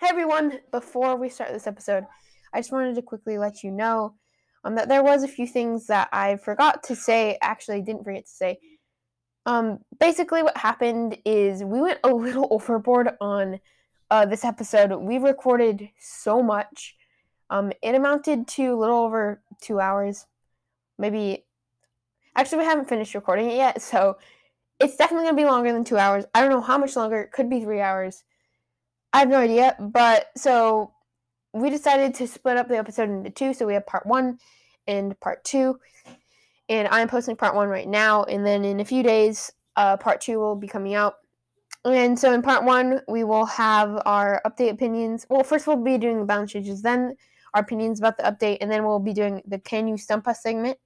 Hey everyone, before we start this episode, I just wanted to quickly let you know um, that there was a few things that I forgot to say, actually didn't forget to say. Um, basically what happened is we went a little overboard on uh, this episode. We recorded so much. Um, it amounted to a little over two hours. Maybe, actually we haven't finished recording it yet, so it's definitely going to be longer than two hours. I don't know how much longer. It could be three hours. I have no idea. But so we decided to split up the episode into two. So we have part one and part two. And I'm posting part one right now. And then in a few days, uh, part two will be coming out. And so in part one, we will have our update opinions. Well, first we'll be doing the balance changes, then our opinions about the update, and then we'll be doing the Can You Stump Us segment.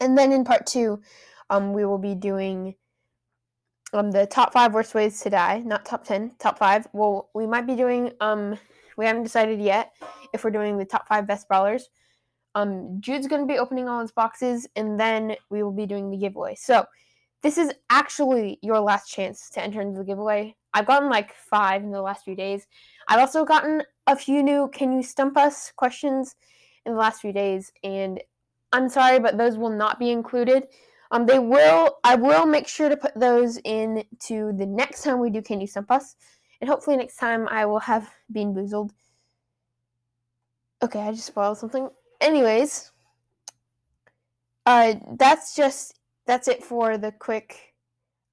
And then in part two, um, we will be doing um, the top five worst ways to die, not top 10, top five. Well, we might be doing, um, we haven't decided yet if we're doing the top five best brawlers. Um, Jude's going to be opening all his boxes, and then we will be doing the giveaway. So, this is actually your last chance to enter into the giveaway. I've gotten like five in the last few days. I've also gotten a few new Can You Stump Us questions in the last few days, and I'm sorry, but those will not be included. Um, they will. I will make sure to put those into the next time we do Can You Stump Us, and hopefully next time I will have Bean Boozled. Okay, I just spoiled something. Anyways, uh, that's just that's it for the quick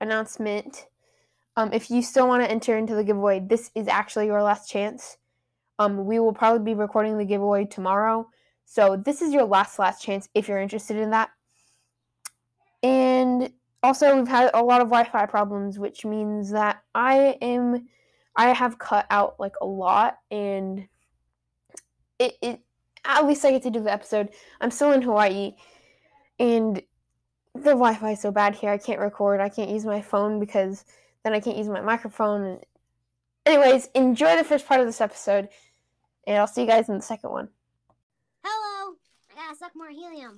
announcement. Um, if you still want to enter into the giveaway, this is actually your last chance. Um, we will probably be recording the giveaway tomorrow, so this is your last last chance if you're interested in that. And also, we've had a lot of Wi-Fi problems, which means that I am, I have cut out like a lot, and it, it at least I get to do the episode. I'm still in Hawaii, and the Wi-Fi is so bad here. I can't record. I can't use my phone because then I can't use my microphone. Anyways, enjoy the first part of this episode, and I'll see you guys in the second one. Hello, I gotta suck more helium.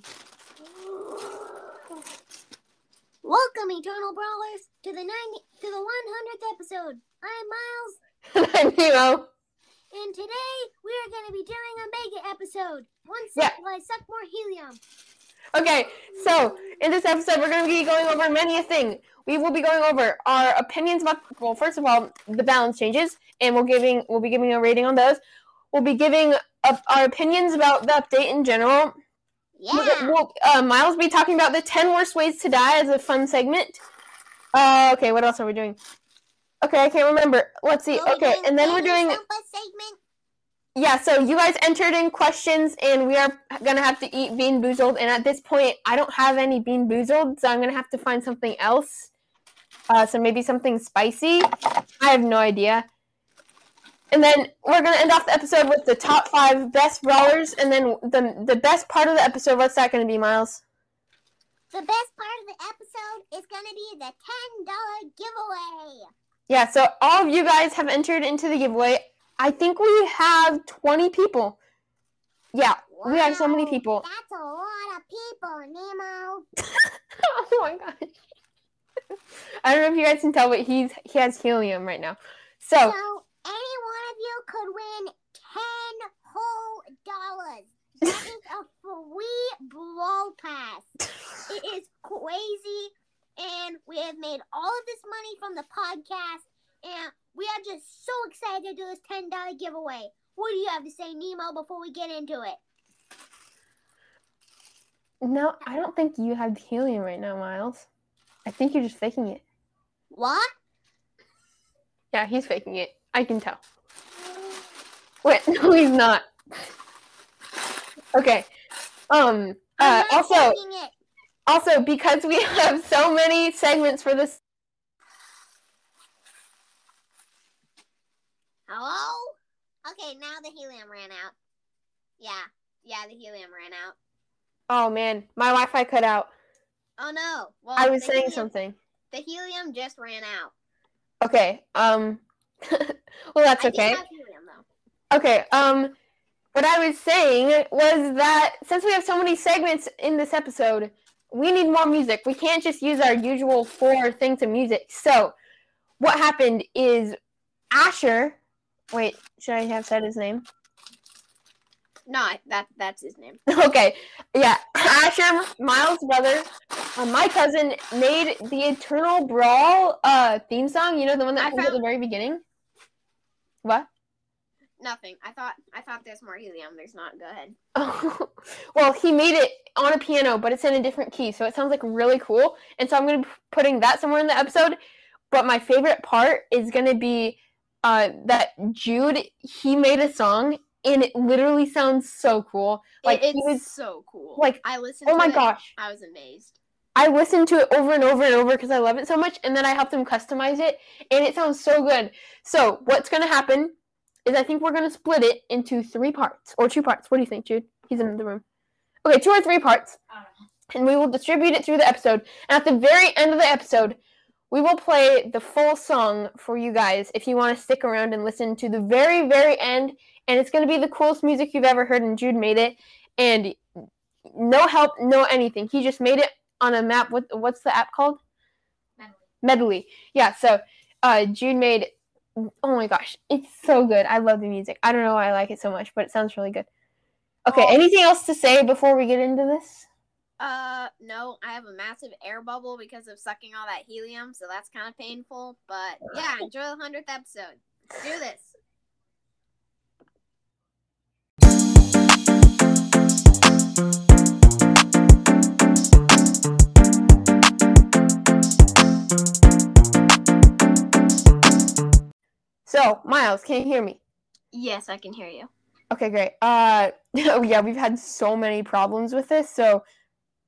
Welcome, Eternal Brawlers, to the 90, to the 100th episode. I'm Miles, I'm Nemo. and today we are going to be doing a mega episode. One Yeah. while I suck more helium. Okay, so in this episode, we're going to be going over many a thing. We will be going over our opinions about, well, first of all, the balance changes, and we'll giving we'll be giving a rating on those. We'll be giving up our opinions about the update in general. Yeah. We'll, we'll- uh, Miles be talking about the ten worst ways to die as a fun segment. Uh, okay, what else are we doing? Okay, I can't remember. Let's see. Are Okay, and then we're doing segment. yeah, so you guys entered in questions, and we are gonna have to eat bean boozled. And at this point, I don't have any bean boozled, so I'm gonna have to find something else. Uh, so maybe something spicy. I have no idea. And then we're gonna end off the episode with the top five best brawlers, and then the the best part of the episode. What's that gonna be, Miles? The best part of the episode is going to be the $10 giveaway. Yeah, so all of you guys have entered into the giveaway. I think we have 20 people. Yeah, we have so many people. That's a lot of people, Nemo. oh my gosh. I don't know if you guys can tell, but he's he has helium right now. So So, any one of you could win 10 whole dollars. That is a free brawl pass. It is crazy. And we have made all of this money from the podcast. And we are just so excited to do this $10 giveaway. What do you have to say, Nemo, before we get into it? no, I don't think you have helium right now, Miles. I think you're just faking it. What? Yeah, he's faking it. I can tell. Wait, no, he's not. Okay. Um. Uh, also, also because we have so many segments for this. Hello? Okay, now the helium ran out. Yeah, yeah, the helium ran out. Oh man, my Wi-Fi cut out. Oh no. Well, I was saying helium- something. The helium just ran out. Okay. Um. well, that's I okay. Have helium though. Okay. Um, what I was saying was that since we have so many segments in this episode, we need more music. We can't just use our usual four things of music. So, what happened is Asher Wait, should I have said his name? No, that that's his name. Okay, yeah, Asher, Miles' brother, uh, my cousin made the Eternal Brawl uh theme song. You know the one that I comes at the very beginning. What? Nothing. I thought I thought there's more helium. There's not. Go ahead. well, he made it on a piano, but it's in a different key, so it sounds like really cool. And so I'm gonna be putting that somewhere in the episode. But my favorite part is gonna be uh, that Jude he made a song, and it literally sounds so cool. Like it, it's was, so cool. like, I listened. oh my it, gosh, I was amazed. I listened to it over and over and over because I love it so much, and then I helped him customize it, and it sounds so good. So what's gonna happen is I think we're gonna split it into three parts or two parts. What do you think, Jude? He's in the room. Okay, two or three parts, and we will distribute it through the episode. And at the very end of the episode, we will play the full song for you guys if you want to stick around and listen to the very, very end. And it's gonna be the coolest music you've ever heard, and Jude made it, and no help, no anything. He just made it on a map. What what's the app called? Medley. Medley. Yeah. So, uh, Jude made. Oh my gosh, it's so good. I love the music. I don't know why I like it so much, but it sounds really good. Okay. Oh. Anything else to say before we get into this? Uh, no, I have a massive air bubble because of sucking all that helium, so that's kind of painful. But yeah, enjoy the hundredth episode. Let's do this. So, Miles, can you hear me? Yes, I can hear you. Okay, great. Uh, oh yeah, we've had so many problems with this, so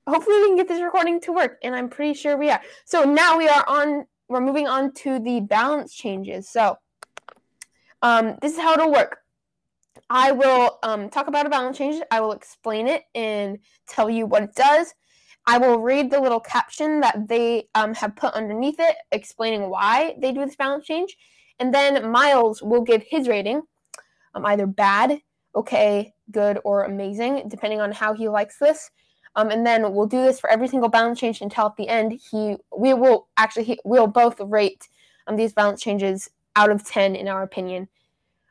hopefully we can get this recording to work, and I'm pretty sure we are. So now we are on. We're moving on to the balance changes. So, um, this is how it'll work. I will um, talk about a balance change. I will explain it and tell you what it does. I will read the little caption that they um, have put underneath it, explaining why they do this balance change, and then Miles will give his rating, um, either bad, okay, good, or amazing, depending on how he likes this. Um, and then we'll do this for every single balance change until at the end he we will actually he, we'll both rate um, these balance changes out of 10 in our opinion.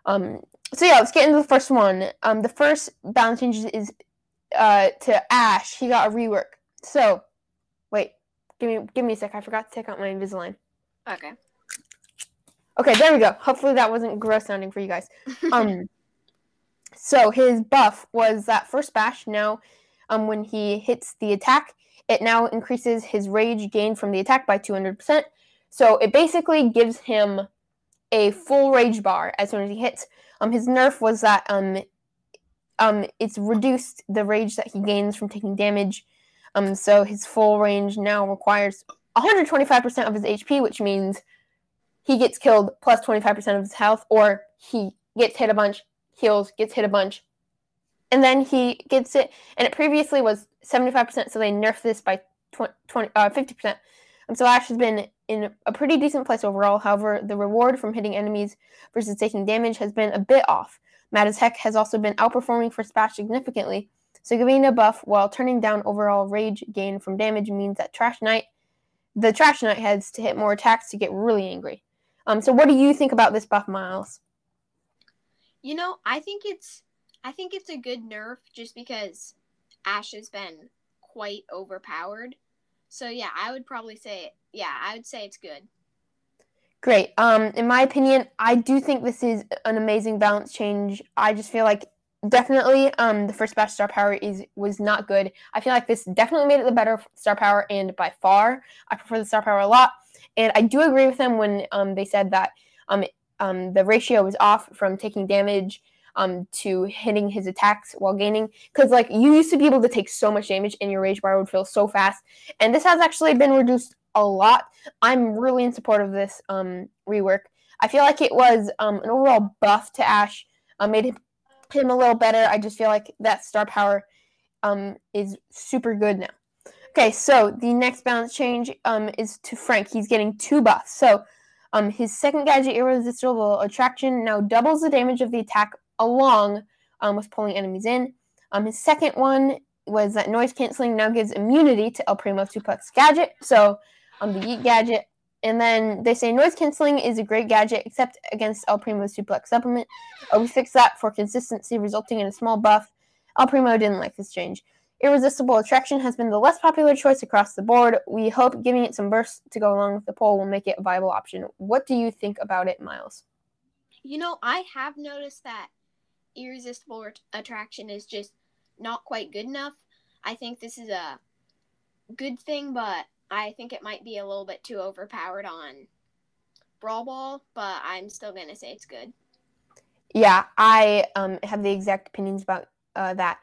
Um, so yeah, let's get into the first one. Um, the first balance change is uh, to Ash. He got a rework. So, wait, give me give me a sec. I forgot to take out my Invisalign. Okay. Okay, there we go. Hopefully that wasn't gross sounding for you guys. Um, so his buff was that first bash. Now, um, when he hits the attack, it now increases his rage gain from the attack by 200%. So it basically gives him a full rage bar as soon as he hits. Um, his nerf was that um, um, it's reduced the rage that he gains from taking damage. Um, so his full range now requires 125% of his HP, which means he gets killed plus 25% of his health, or he gets hit a bunch, heals, gets hit a bunch, and then he gets it. And it previously was 75%, so they nerfed this by 20, 20 uh, 50%. And so Ash has been in a pretty decent place overall. However, the reward from hitting enemies versus taking damage has been a bit off. Mad as Heck has also been outperforming First Bash significantly, so giving a buff while turning down overall rage gain from damage means that Trash Knight, the Trash Knight has to hit more attacks to get really angry. Um, so what do you think about this buff, Miles? You know, I think it's I think it's a good nerf just because Ash has been quite overpowered. So yeah, I would probably say yeah, I would say it's good. Great. Um, in my opinion, I do think this is an amazing balance change. I just feel like definitely um the first bash star power is was not good. I feel like this definitely made it the better star power, and by far, I prefer the star power a lot. And I do agree with them when um they said that um um the ratio was off from taking damage um to hitting his attacks while gaining. Because like you used to be able to take so much damage and your rage bar would fill so fast. And this has actually been reduced a lot. I'm really in support of this um rework. I feel like it was um an overall buff to ash. Uh, made him, a little better. I just feel like that star power um is super good now okay so the next balance change um is to frank he's getting two buffs so um, his second gadget, Irresistible Attraction, now doubles the damage of the attack along um, with pulling enemies in. Um, his second one was that noise canceling now gives immunity to El Primo Suplex gadget. So um, the Yeet gadget And then they say noise canceling is a great gadget, except against El Primo's suplex supplement. Uh, we fixed that for consistency, resulting in a small buff. El Primo didn't like this change. Irresistible Attraction has been the less popular choice across the board. We hope giving it some bursts to go along with the pull will make it a viable option. What do you think about it, Miles? You know, I have noticed that Irresistible Attraction is just not quite good enough. I think this is a good thing, but I think it might be a little bit too overpowered on Brawl Ball, but I'm still going to say it's good. Yeah, I um, have the exact opinions about uh, that.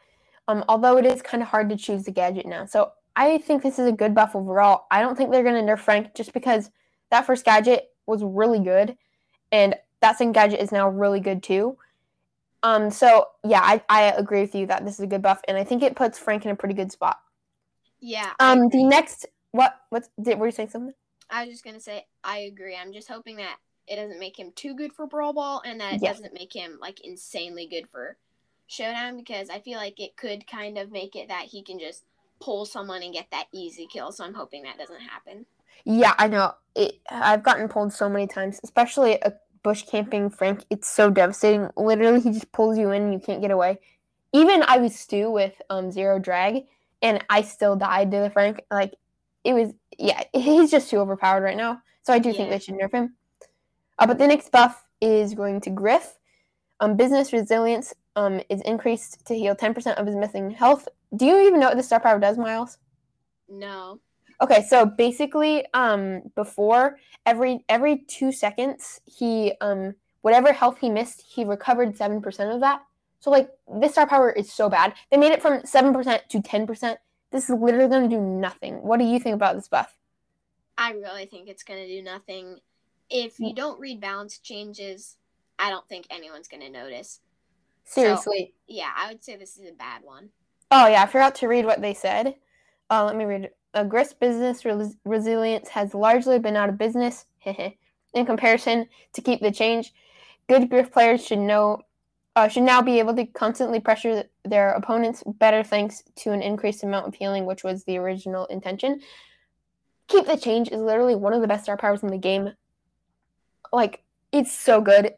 Um, although it is kind of hard to choose the gadget now. So I think this is a good buff overall. I don't think they're going to nerf Frank just because that first gadget was really good, and that second gadget is now really good too. Um, so yeah, I, I agree with you that this is a good buff, and I think it puts Frank in a pretty good spot. Yeah. Um, the next what what did were you saying something? I was just gonna say I agree. I'm just hoping that it doesn't make him too good for Brawl Ball, and that it Yeah. doesn't make him like insanely good for Showdown because I feel like it could kind of make it that he can just pull someone and get that easy kill. So I'm hoping that doesn't happen. Yeah, I know. It, I've gotten pulled so many times, especially a bush camping Frank. It's so devastating. Literally, he just pulls you in and you can't get away. Even I was Stu with um zero drag, and I still died to the Frank. Like it was, yeah, he's just too overpowered right now. So I do think Yeah. they should nerf him. Uh, but the next buff is going to Griff. Um, business resilience um is increased to heal ten percent of his missing health. Do you even know what the star power does, Miles? No. Okay, so basically, um, before every every two seconds, he um whatever health he missed, he recovered seven percent of that. So like this star power is so bad. They made it from seven percent to ten percent. This is literally gonna do nothing. What do you think about this buff? I really think it's gonna do nothing. If you don't read balance changes, I don't think anyone's gonna notice. Seriously. Yeah, I would say this is a bad one. Oh yeah, I forgot to read what they said. Uh, let me read it. Uh, Griff's business res- resilience has largely been out of business in comparison to keep the change. Good Griff players should know uh, should now be able to constantly pressure their opponents better thanks to an increased amount of healing, which was the original intention. Keep the change is literally one of the best star powers in the game. Like it's so good,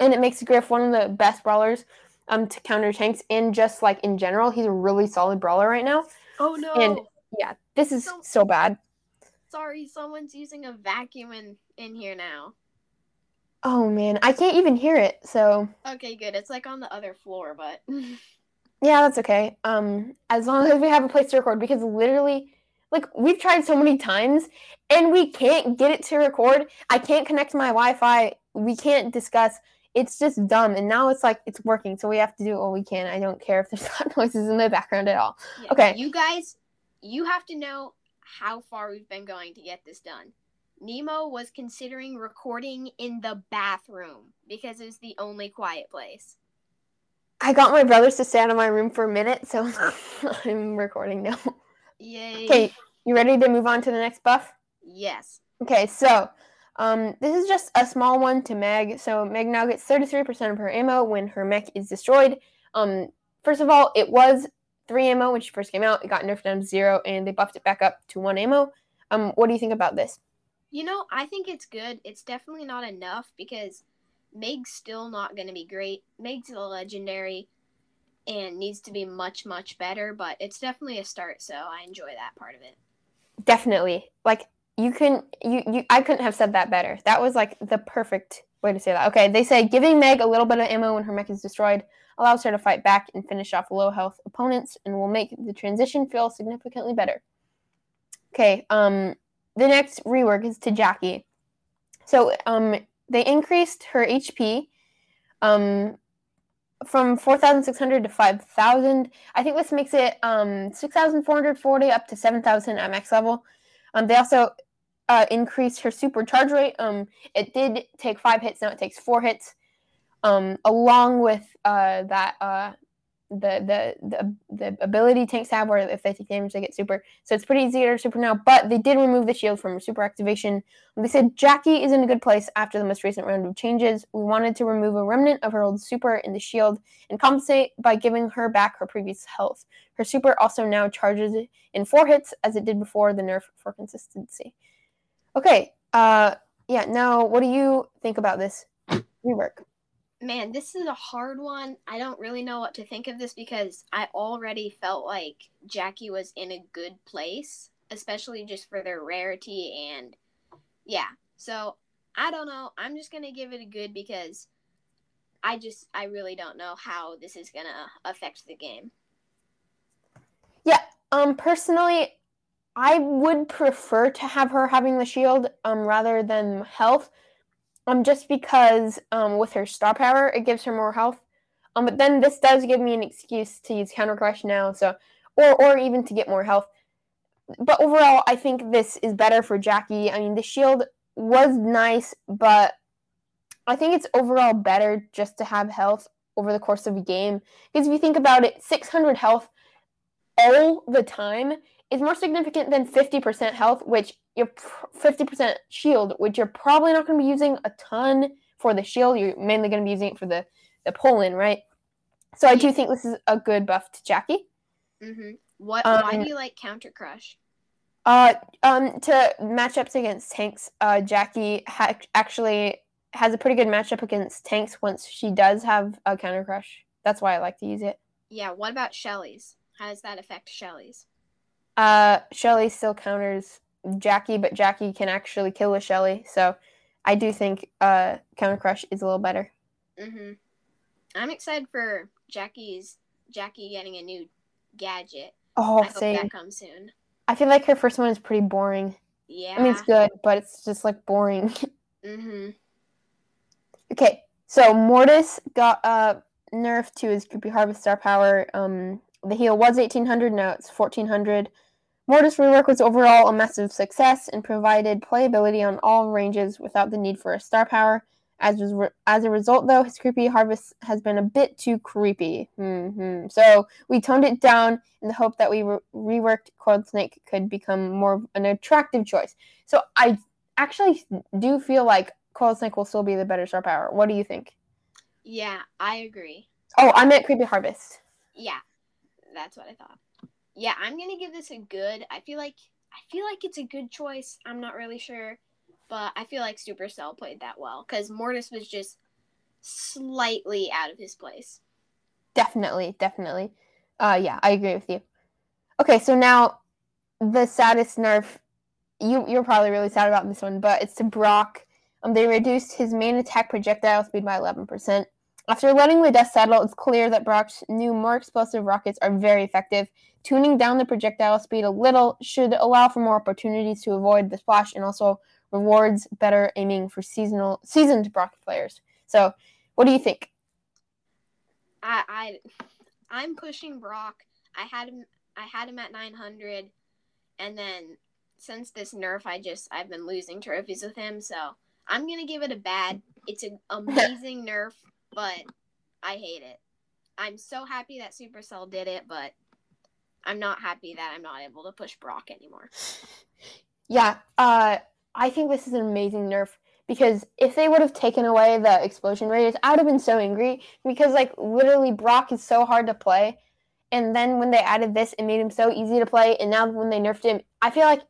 and it makes Griff one of the best brawlers um to counter tanks and just like in general. He's a really solid brawler right now. Oh no! And- yeah this is So- so bad. Sorry, someone's using a vacuum in in here now. oh man. I can't even hear it so. Okay, good. It's like on the other floor, but. Yeah that's okay. Um as long as we have a place to record because literally like we've tried so many times and we can't get it to record. I can't connect my wi-fi. We can't discuss it's just dumb and now it's like it's working so we have to do what we can i don't care if there's loud noises in the background at all Yeah, Okay. You guys, you have to know how far we've been going to get this done. Nemo was considering recording in the bathroom because it's the only quiet place. i got my brothers to stay out of my room for a minute so i'm recording now Yay. okay you ready to move on to the next buff Yes. Okay, so um, this is just a small one to Meg. So Meg now gets 33% of her ammo when her mech is destroyed. Um, first of all, it was three ammo when she first came out. It got nerfed down to zero, and they buffed it back up to one ammo. Um, what do you think about this? You know, I think it's good. It's definitely not enough because Meg's still not going to be great. Meg's a legendary and needs to be much, much better, but it's definitely a start, so I enjoy that part of it. Definitely, like you can, you, you, I couldn't have said that better. That was like the perfect way to say that. Okay, they say giving Meg a little bit of ammo when her mech is destroyed allows her to fight back and finish off low health opponents, and will make the transition feel significantly better. Okay, um, the next rework is to Jackie. So, um, they increased her HP, um, from four thousand six hundred to five thousand. I think this makes it um six thousand four hundred forty up to seven thousand at max level. Um, they also uh, increased her super charge rate. Um, it did take five hits, now it takes four hits. Um, along with uh, that, uh, the, the the the ability tanks have, where if they take damage, they get super. So it's pretty easy to super now. But they did remove the shield from super activation. They said Jackie is in a good place after the most recent round of changes. We wanted to remove a remnant of her old super in the shield and compensate by giving her back her previous health. Her super also now charges in four hits as it did before the nerf for consistency. Okay. Uh, yeah. Now, what do you think about this rework? Man, this is a hard one. I don't really know what to think of this because I already felt like Jackie was in a good place, especially just for their rarity and yeah. So I don't know. I'm just gonna give it a good because I just I really don't know how this is gonna affect the game. Yeah. Um. Personally, I would prefer to have her having the shield um rather than health. Um, just because um with her star power it gives her more health. Um, but then this does give me an excuse to use counter crush now, so or or even to get more health. But overall, I think this is better for Jackie. I mean, the shield was nice, but I think it's overall better just to have health over the course of a game. Because if you think about it, 600 health all the time is more significant than 50% health, which you're 50% shield, which you're probably not going to be using a ton for the shield. You're mainly going to be using it for the the pull in, right? So I do think this is a good buff to Jackie. Mm-hmm. What? Um, why do you like counter crush? Uh, um, to matchups against tanks, uh, Jackie ha- actually has a pretty good matchup against tanks once she does have a counter crush. That's why I like to use it. Yeah. What about Shelly's? How does that affect Shelly's? Uh, Shelly still counters Jackie, but Jackie can actually kill a Shelly. So I do think uh, counter crush is a little better. Mm-hmm. I'm excited for Jackie's Jackie getting a new gadget. Oh, I hope same. that comes soon. I feel like her first one is pretty boring. Yeah. I mean, it's good, but it's just like boring. mm-hmm. okay, so Mortis got uh nerfed to his creepy harvest star power. Um, the heal was 1800, now it's 1400. Mortis rework was overall a massive success and provided playability on all ranges without the need for a star power. As, was re- as a result, though, his creepy harvest has been a bit too creepy. hmm So we toned it down in the hope that we re- reworked Coiled Snake could become more of an attractive choice. So I actually do feel like Coiled Snake will still be the better star power. What do you think? Yeah, I agree. Oh, I meant Creepy Harvest. Yeah, that's what I thought. Yeah, I'm gonna give this a good. I feel like I feel like it's a good choice. I'm not really sure, but I feel like Supercell played that well because Mortis was just slightly out of his place. Definitely, definitely. Uh, yeah, I agree with you. Okay, so now the saddest nerf. You you're probably really sad about this one, but it's to Brock. Um, they reduced his main attack projectile speed by 11%. After letting the dust settle, it's clear that Brock's new, more explosive rockets are very effective. Tuning down the projectile speed a little should allow for more opportunities to avoid the splash and also rewards better aiming for seasonal seasoned Brock players. So, what do you think? I I I'm pushing Brock. I had him I had him at 900 and then since this nerf I just I've been losing trophies with him, so I'm going to give it a bad. It's an amazing nerf, but I hate it. I'm so happy that Supercell did it, but I'm not happy that I'm not able to push Brock anymore. Yeah, uh, I think this is an amazing nerf because if they would have taken away the explosion radius, I would have been so angry because like literally Brock is so hard to play, and then when they added this, it made him so easy to play, and now when they nerfed him, I feel like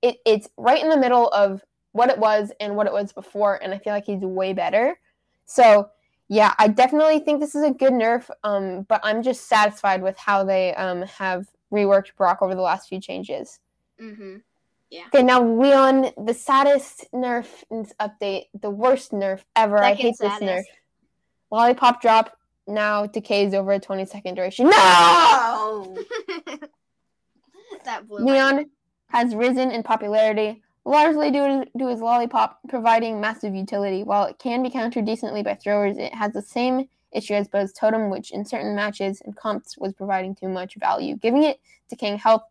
it, it's right in the middle of what it was and what it was before, and I feel like he's way better. So yeah, I definitely think this is a good nerf, um, but I'm just satisfied with how they um, have reworked Brock over the last few changes. Mm-hmm. Okay, now Leon, the saddest nerf in this update, the worst nerf ever. I Second hate this nerf. Lollipop drop now decays over a 20 second duration. No! that blew Leon has risen in popularity, largely due to his lollipop providing massive utility. While it can be countered decently by throwers, it has the same issue as Bo's totem, which in certain matches and comps was providing too much value. Giving it decaying health,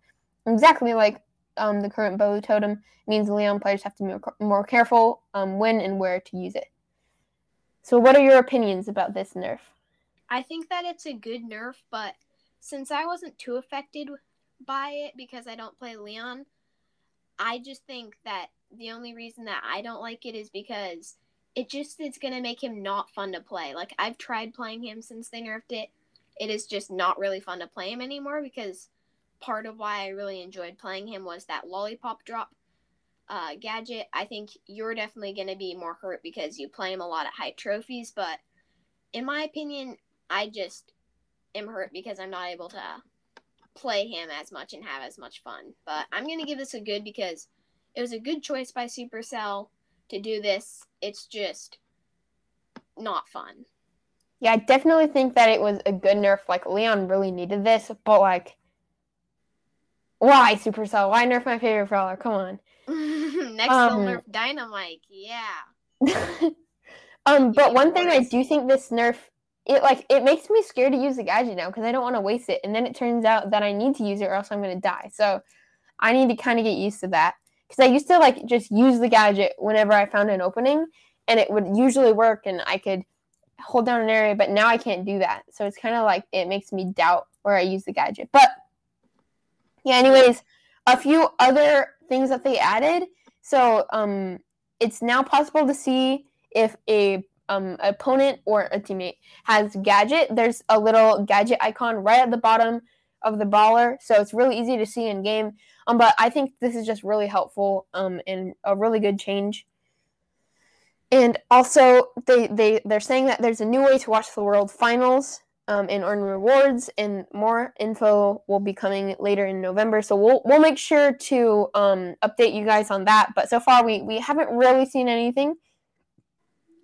exactly like um, the current Bo totem, means Leon players have to be more careful um, when and where to use it. So, what are your opinions about this nerf? I think that it's a good nerf, but since I wasn't too affected by it because I don't play Leon, I just think that the only reason that I don't like it is because it just is going to make him not fun to play. Like I've tried playing him since they nerfed it. It is just not really fun to play him anymore because part of why I really enjoyed playing him was that lollipop drop. uh, Gadget, I think you're definitely going to be more hurt because you play him a lot at high trophies. But in my opinion, I just am hurt because I'm not able to play him as much and have as much fun. But I'm going to give this a good because it was a good choice by Supercell to do this. It's just not fun. Yeah, I definitely think that it was a good nerf. Like Leon really needed this, but like, why Supercell? Why nerf my favorite brawler? Come on. Next, Um, they'll nerf Dynamite. Yeah. um, but one thing I do think this nerf it like it makes me scared to use the gadget now because I don't want to waste it, and then it turns out that I need to use it or else I'm gonna die. So I need to kind of get used to that because I used to like just use the gadget whenever I found an opening, and it would usually work, and I could hold down an area, but now I can't do that. So it's kind of like it makes me doubt where I use the gadget. But yeah, anyways, a few other things that they added. So um, it's now possible to see if a um, opponent or a teammate has gadget. There's a little gadget icon right at the bottom of the baller, so it's really easy to see in game. Um, but I think this is just really helpful um, and a really good change. And also, they, they, they're saying that there's a new way to watch the World Finals um, and earn rewards, and more info will be coming later in November. So we'll, we'll make sure to um, update you guys on that. But so far, we, we haven't really seen anything.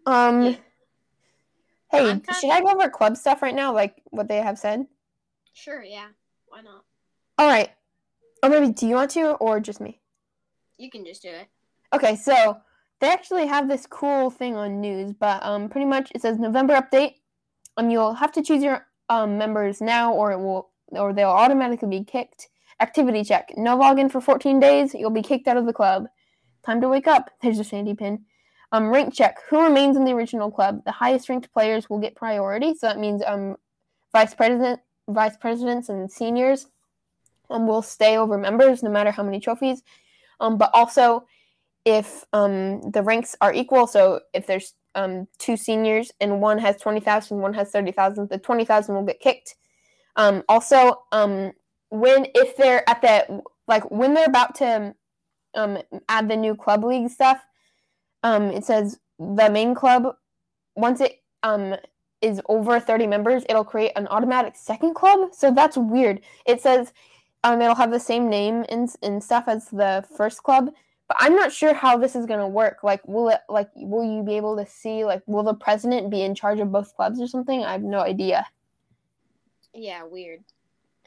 Um, Yeah. Hey, I'm kind should I go over club stuff right now, like what they have said? Sure, yeah. Why not? All right. Or maybe do you want to, or just me? You can just do it. Okay, so they actually have this cool thing on news, but um, pretty much it says November update. Um, you'll have to choose your um members now, or it will, or they'll automatically be kicked. Activity check: no login for 14 days. You'll be kicked out of the club. Time to wake up. There's a sandy pin. Um, rank check: who remains in the original club? The highest ranked players will get priority. So that means um, vice president, vice presidents, and seniors um will stay over members no matter how many trophies. Um, but also if um, the ranks are equal. So if there's um, two seniors and one has 20,000, one has 30,000, the 20,000 will get kicked. Um, also, um, when if they're at the like when they're about to um, add the new club league stuff, um, it says the main club once it um, is over 30 members, it'll create an automatic second club. So that's weird. It says um, it'll have the same name and, and stuff as the first club, but I'm not sure how this is gonna work. Like, will it like will you be able to see like will the president be in charge of both clubs or something? I have no idea. Yeah, weird.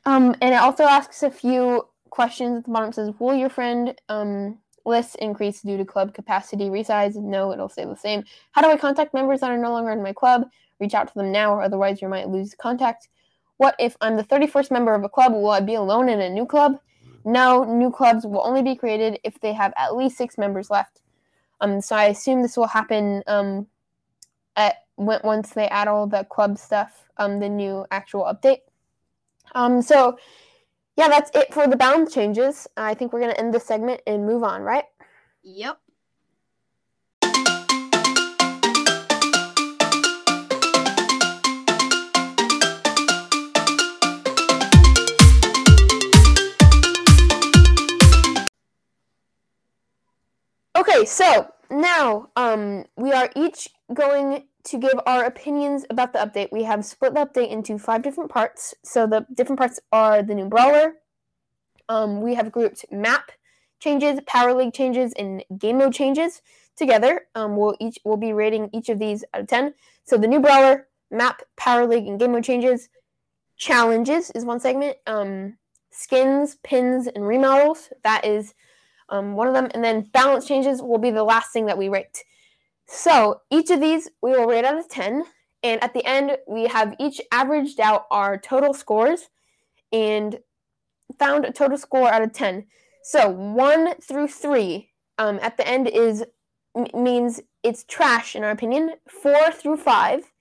Um, and it also asks a few questions at the bottom. It says, will your friend um list increase due to club capacity resize? No, it'll stay the same. How do I contact members that are no longer in my club? Reach out to them now, or otherwise you might lose contact. What if I'm the 31st member of a club? Will I be alone in a new club? No, new clubs will only be created if they have at least six members left. Um, so I assume this will happen um, at once they add all the club stuff, um, the new actual update. Um, so yeah, that's it for the bound changes. I think we're gonna end this segment and move on, right? Yep. Okay, so now um, we are each going to give our opinions about the update. We have split the update into five different parts. So the different parts are the new brawler. Um, we have grouped map changes, power league changes, and game mode changes together. Um, we'll each we'll be rating each of these out of ten. So the new brawler, map, power league, and game mode changes. Challenges is one segment. Um, skins, pins, and remodels. That is um, one of them, and then balance changes will be the last thing that we rate. So each of these we will rate out of 10, and at the end we have each averaged out our total scores and found a total score out of 10. So 1 through 3 um, at the end is m- means it's trash in our opinion. 4 through 5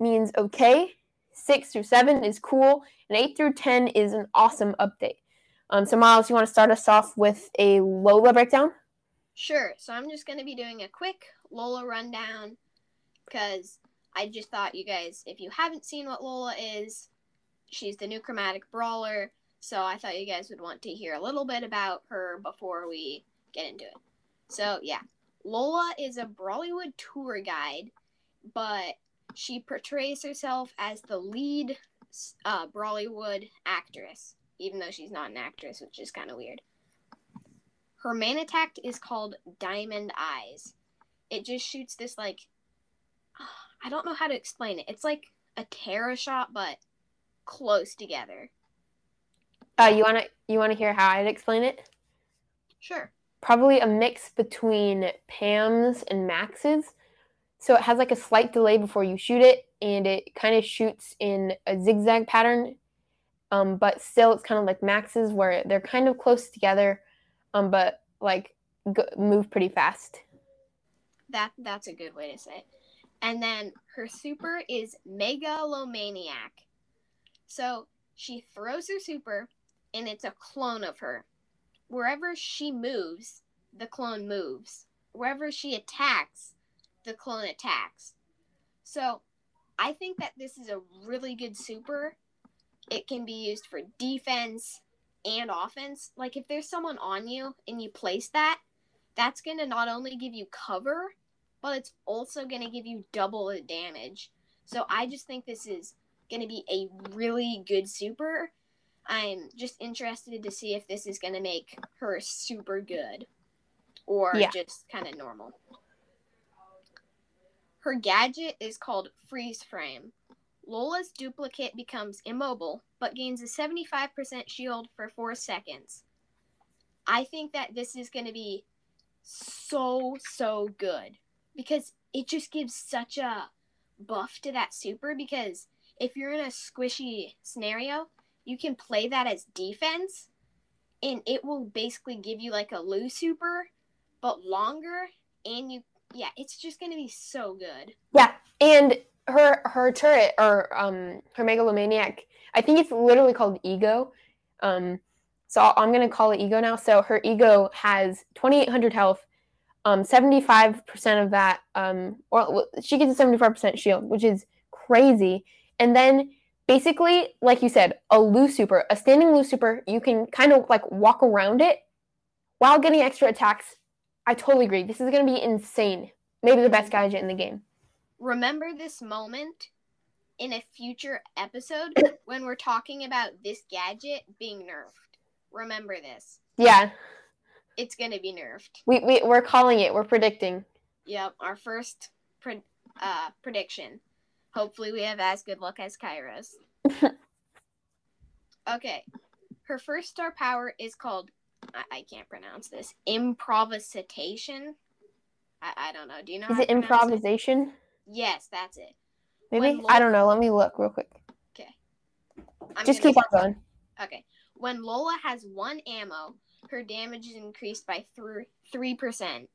means okay. 6 through 7 is cool, and 8 through 10 is an awesome update. Um, so Miles, you want to start us off with a Lola breakdown? Sure. So I'm just going to be doing a quick Lola rundown because I just thought you guys, if you haven't seen what Lola is, she's the new chromatic brawler. So I thought you guys would want to hear a little bit about her before we get into it. So yeah, Lola is a Bollywood tour guide, but she portrays herself as the lead uh, Bollywood actress, even though she's not an actress, which is kind of weird. Her main attack is called Diamond Eyes. It just shoots this like I don't know how to explain it. It's like a Tara shot, but close together. Uh, you wanna you wanna hear how I'd explain it? Sure. Probably a mix between Pam's and Max's. So it has like a slight delay before you shoot it, and it kind of shoots in a zigzag pattern. Um, but still, it's kind of like Max's, where they're kind of close together, um, but like go- move pretty fast. That that's a good way to say it. And then her super is Megalomaniac. So she throws her super, and it's a clone of her. Wherever she moves, the clone moves. Wherever she attacks, the clone attacks. So I think that this is a really good super. It can be used for defense and offense. Like if there's someone on you and you place that, that's going to not only give you cover, but it's also going to give you double the damage. So I just think this is going to be a really good super. I'm just interested to see if this is going to make her super good or Yeah. just kind of normal. Her gadget is called Freeze Frame. Lola's duplicate becomes immobile, but gains a 75% shield for 4 seconds. I think that this is going to be so, so good because it just gives such a buff to that super. Because if you're in a squishy scenario, you can play that as defense, and it will basically give you like a Lou super, but longer. And you, yeah, it's just going to be so good. Yeah, and her her turret or um her megalomaniac, I think it's literally called ego. Um, so I'm gonna call it ego now. So her ego has 2,800 health. Um, 75% of that, um, or she gets a 75% shield, which is crazy. And then basically, like you said, a Lou's super, a standing Lou's super, you can kind of like walk around it while getting extra attacks. I totally agree. This is gonna be insane. Maybe the best gadget in the game. remember this moment in a future episode when we're talking about this gadget being nerfed. Remember this. Yeah, It's going to be nerfed. we, we we're calling it. We're predicting. Yep, our first pre- uh, prediction. Hopefully, we have as good luck as Kairos. okay, her first star power is called. I, I can't pronounce this. Improvisation. I, I don't know. Do you know? Is how it improvisation? Yes, that's it. Maybe I don't know. Let me look real quick. Okay. I'm Just keep on going. Okay. When Lola has one ammo, her damage is increased by thr- 3%.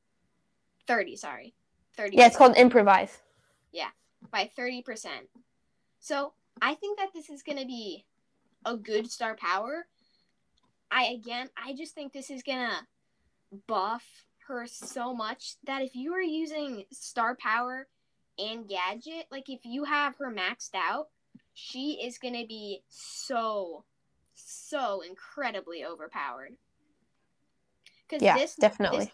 30, sorry. 30. Yeah, it's called improvise. Yeah, by 30%. So I think that this is going to be a good star power. I, again, I just think this is going to buff her so much that if you are using star power and gadget, like if you have her maxed out, she is going to be so, so incredibly overpowered. Because Yeah, this, definitely. This,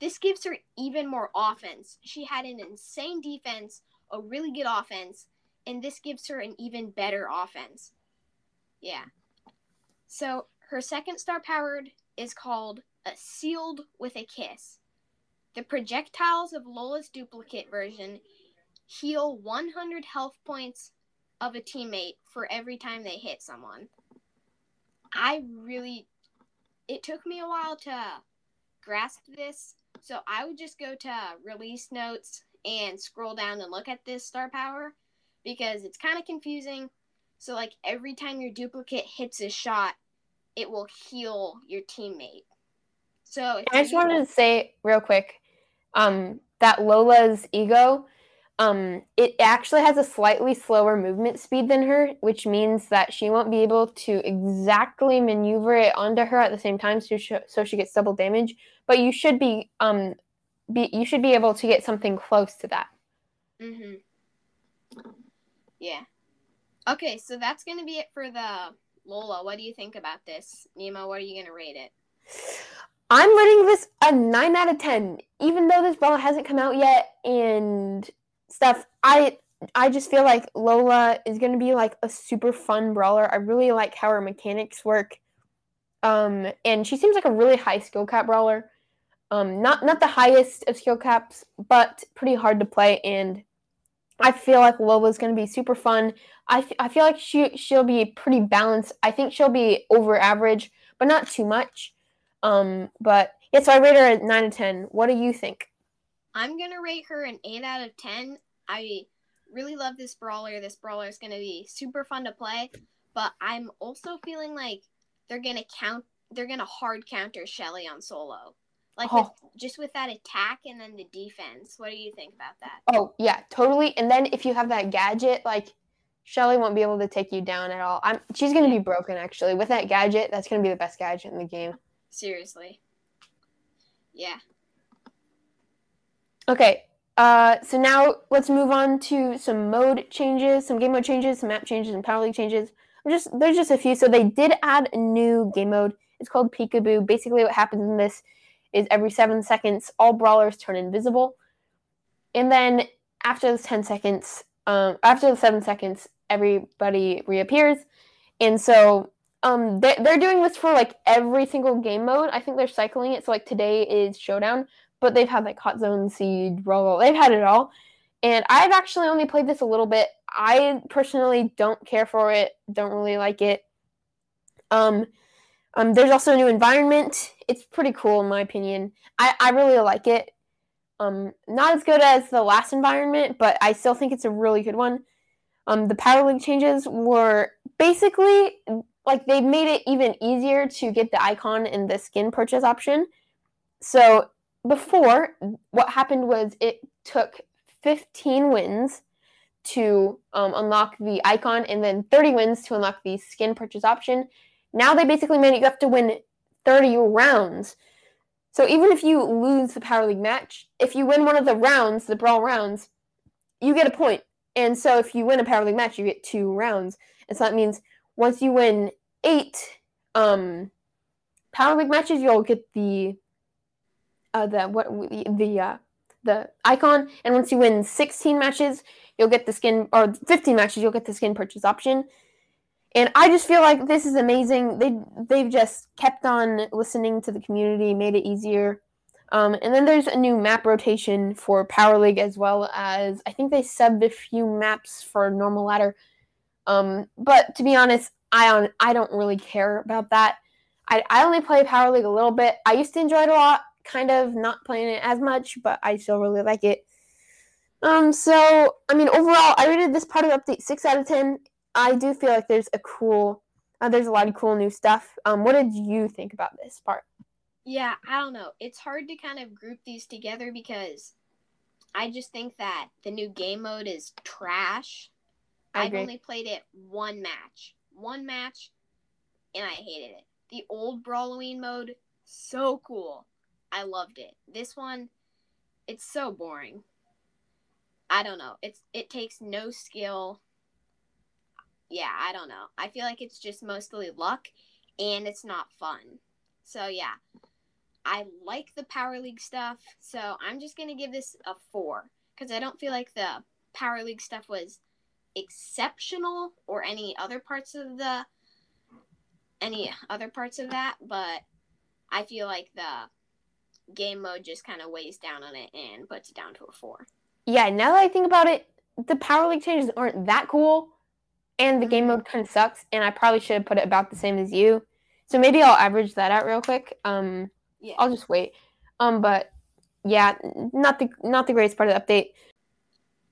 this gives her even more offense. She had an insane defense, a really good offense, and this gives her an even better offense. Yeah. So her second star powered is called a sealed with a kiss. The projectiles of Lola's duplicate version heal 100 health points of a teammate for every time they hit someone. I really it took me a while to grasp this, so I would just go to release notes and scroll down and look at this star power because it's kind of confusing. So like every time your duplicate hits a shot, it will heal your teammate. So I just wanted to say real quick um, that Lola's ego, um, it actually has a slightly slower movement speed than her, which means that she won't be able to exactly maneuver it onto her at the same time, so she, so she gets double damage. But you should be um, be you should be able to get something close to that. Mhm. Yeah. Okay, so that's gonna be it for the Lola. What do you think about this, Nemo? What are you gonna rate it? I'm rating this a nine out of ten, even though this ball hasn't come out yet and stuff. I I just feel like Lola is gonna be like a super fun brawler. I really like how her mechanics work. Um, and she seems like a really high skill cap brawler. Um, not not the highest of skill caps, but pretty hard to play. And I feel like Lola's gonna be super fun. I, f- I feel like she she'll be pretty balanced. I think she'll be over average, but not too much. Um, but yeah, so I rate her at nine to ten. What do you think? I'm gonna rate her an eight out of ten. I really love this brawler. This brawler is gonna be super fun to play, but I'm also feeling like they're gonna count. They're gonna hard counter Shelly on solo, like with, Oh. just with that attack and then the defense. What do you think about that? Oh yeah, totally. And then if you have that gadget, like Shelly won't be able to take you down at all. I'm she's gonna be broken actually. With that gadget, that's gonna be the best gadget in the game. Seriously. Yeah. Okay. Uh, so now let's move on to some mode changes, some game mode changes, some map changes, and power league changes. Just there's just a few. So they did add a new game mode. It's called Peekaboo. Basically, what happens in this is every seven seconds, all brawlers turn invisible, and then after the ten seconds, um, after the seven seconds, everybody reappears. And so um, they, they're doing this for like every single game mode. I think they're cycling it. So like today is Showdown but they've had like Hot Zone, Siege, Roll. They've had it all. And I've actually only played this a little bit. I personally don't care for it. Don't really like it. Um, um, there's also a new environment. It's pretty cool in my opinion. I, I really like it. Um, not as good as the last environment, but I still think it's a really good one. Um, the Power League changes were basically like they made it even easier to get the icon in the skin purchase option. So before what happened was it took 15 wins to um, unlock the icon and then 30 wins to unlock the skin purchase option. Now they basically made it you have to win 30 rounds. So even if you lose the power league match if you win one of the rounds the brawl rounds you get a point. And so if you win a power league match you get two rounds. And so that means once you win eight um, power league matches you'll get the uh, the what the uh, the icon, and once you win 16 matches, you'll get the skin, or 15 matches, you'll get the skin purchase option. And I just feel like this is amazing. They they've just kept on listening to the community, made it easier. Um, and then there's a new map rotation for Power League as well as I think they subbed a few maps for normal ladder. Um, but to be honest, I on I don't really care about that. I, I only play Power League a little bit. I used to enjoy it a lot kind of not playing it as much, but I still really like it. Um, so I mean, overall, I rated this part of the update six out of ten. I do feel like there's a cool, uh, there's a lot of cool new stuff. Um, what did you think about this part? Yeah, I don't know. It's hard to kind of group these together because I just think that the new game mode is trash. I I've only played it one match. One match and I hated it. The old Brawloween mode, so cool. I loved it. This one, it's so boring. I don't know. It's it takes no skill. Yeah, I don't know. I feel like it's just mostly luck and it's not fun. So yeah. I like the Power League stuff, so I'm just gonna give this a four because I don't feel like the Power League stuff was exceptional or any other parts of the any other parts of that, but I feel like the game mode just kind of weighs down on it and puts it down to a four. Yeah, now that I think about it, the Power League changes aren't that cool, and the game mode kind of sucks. And I probably should have put it about the same as you. So maybe I'll average that out real quick. Um, Yeah. I'll just wait. Um, but yeah, not the not the greatest part of the update.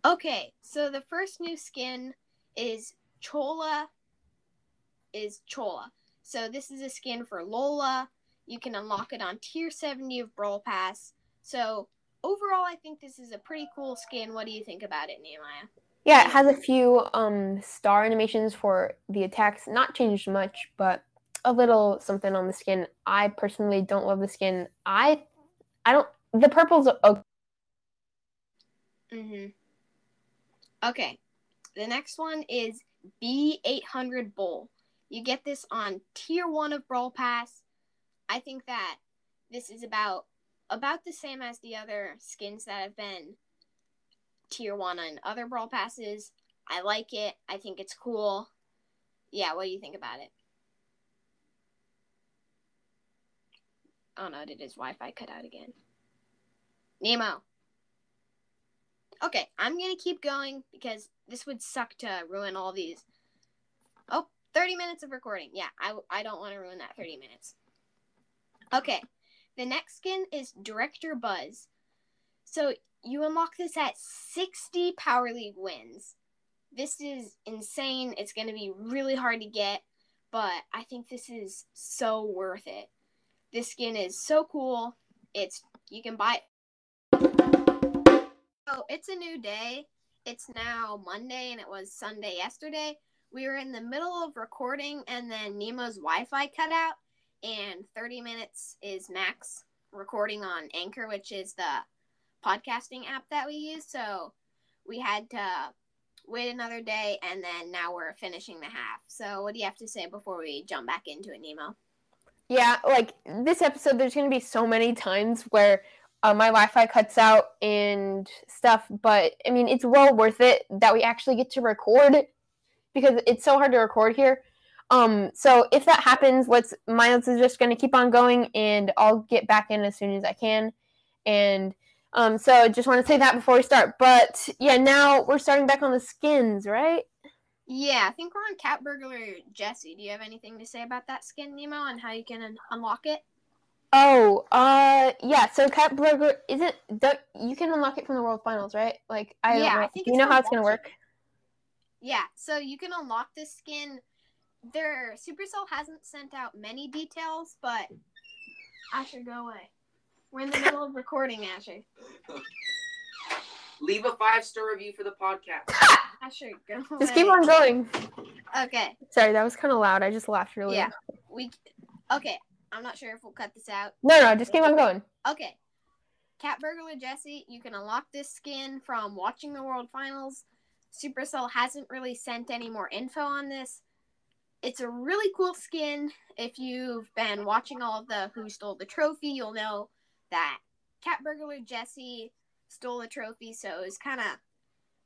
Okay, so the first new skin is Chola. Is Chola. So this is a skin for Lola. You can unlock it on tier 70 of Brawl Pass. So overall, I think this is a pretty cool skin. What do you think about it, Nehemiah? Yeah, it has a few um star animations for the attacks. Not changed much, but a little something on the skin. I personally don't love the skin. I I don't. The purple's okay. Mm-hmm. Okay, the next one is B800 Bull. You get this on tier 1 of Brawl Pass. I think that this is about about the same as the other skins that have been tier one on other brawl passes. I like it. I think it's cool. Yeah, what do you think about it? Oh no, did his Wi-Fi cut out again? Nemo. Okay, I'm gonna keep going because this would suck to ruin all these. Oh, 30 minutes of recording. Yeah, I, I don't want to ruin that 30 minutes. Okay, the next skin is Director Buzz. So you unlock this at 60 Power League wins. This is insane. It's going to be really hard to get, but I think this is so worth it. This skin is so cool. It's you can buy it. Oh, it's a new day. It's now Monday and it was Sunday yesterday. We were in the middle of recording and then Nemo's Wi-Fi cut out and 30 minutes is max recording on Anchor, which is the podcasting app that we use. So we had to wait another day, and then now we're finishing the half. So what do you have to say before we jump back into it, Nemo? Yeah, like this episode, there's going to be so many times where uh, my Wi-Fi cuts out and stuff, but I mean, it's well worth it that we actually get to record because it's so hard to record here. Um, so if that happens, let's Miles is just going to keep on going, and I'll get back in as soon as I can. And um, so just want to say that before we start. But yeah, now we're starting back on the skins, right? Yeah, I think we're on Cat Burglar Jesse. Do you have anything to say about that skin, Nemo, and how you can un- unlock it? Oh, uh, yeah. So Cat Burglar isn't you can unlock it from the World Finals, right? Like I yeah. I think you know how it's gonna work. Yeah, so you can unlock this skin. Their Supercell hasn't sent out many details, but Asher, go away. We're in the middle of recording, Asher. Leave a five star review for the podcast. Asher, go away. Just keep on going. Okay, Sorry, that was kind of loud. I just laughed really. yeah, loud. we. Okay, I'm not sure if we'll cut this out. No, no, just keep on going. Okay. Cat Burglar Jesse, you can unlock this skin from watching the World Finals. Supercell hasn't really sent any more info on this. It's a really cool skin. If you've been watching all of the Who Stole the Trophy, you'll know that Cat Burglar Jesse stole the trophy. So it's kind of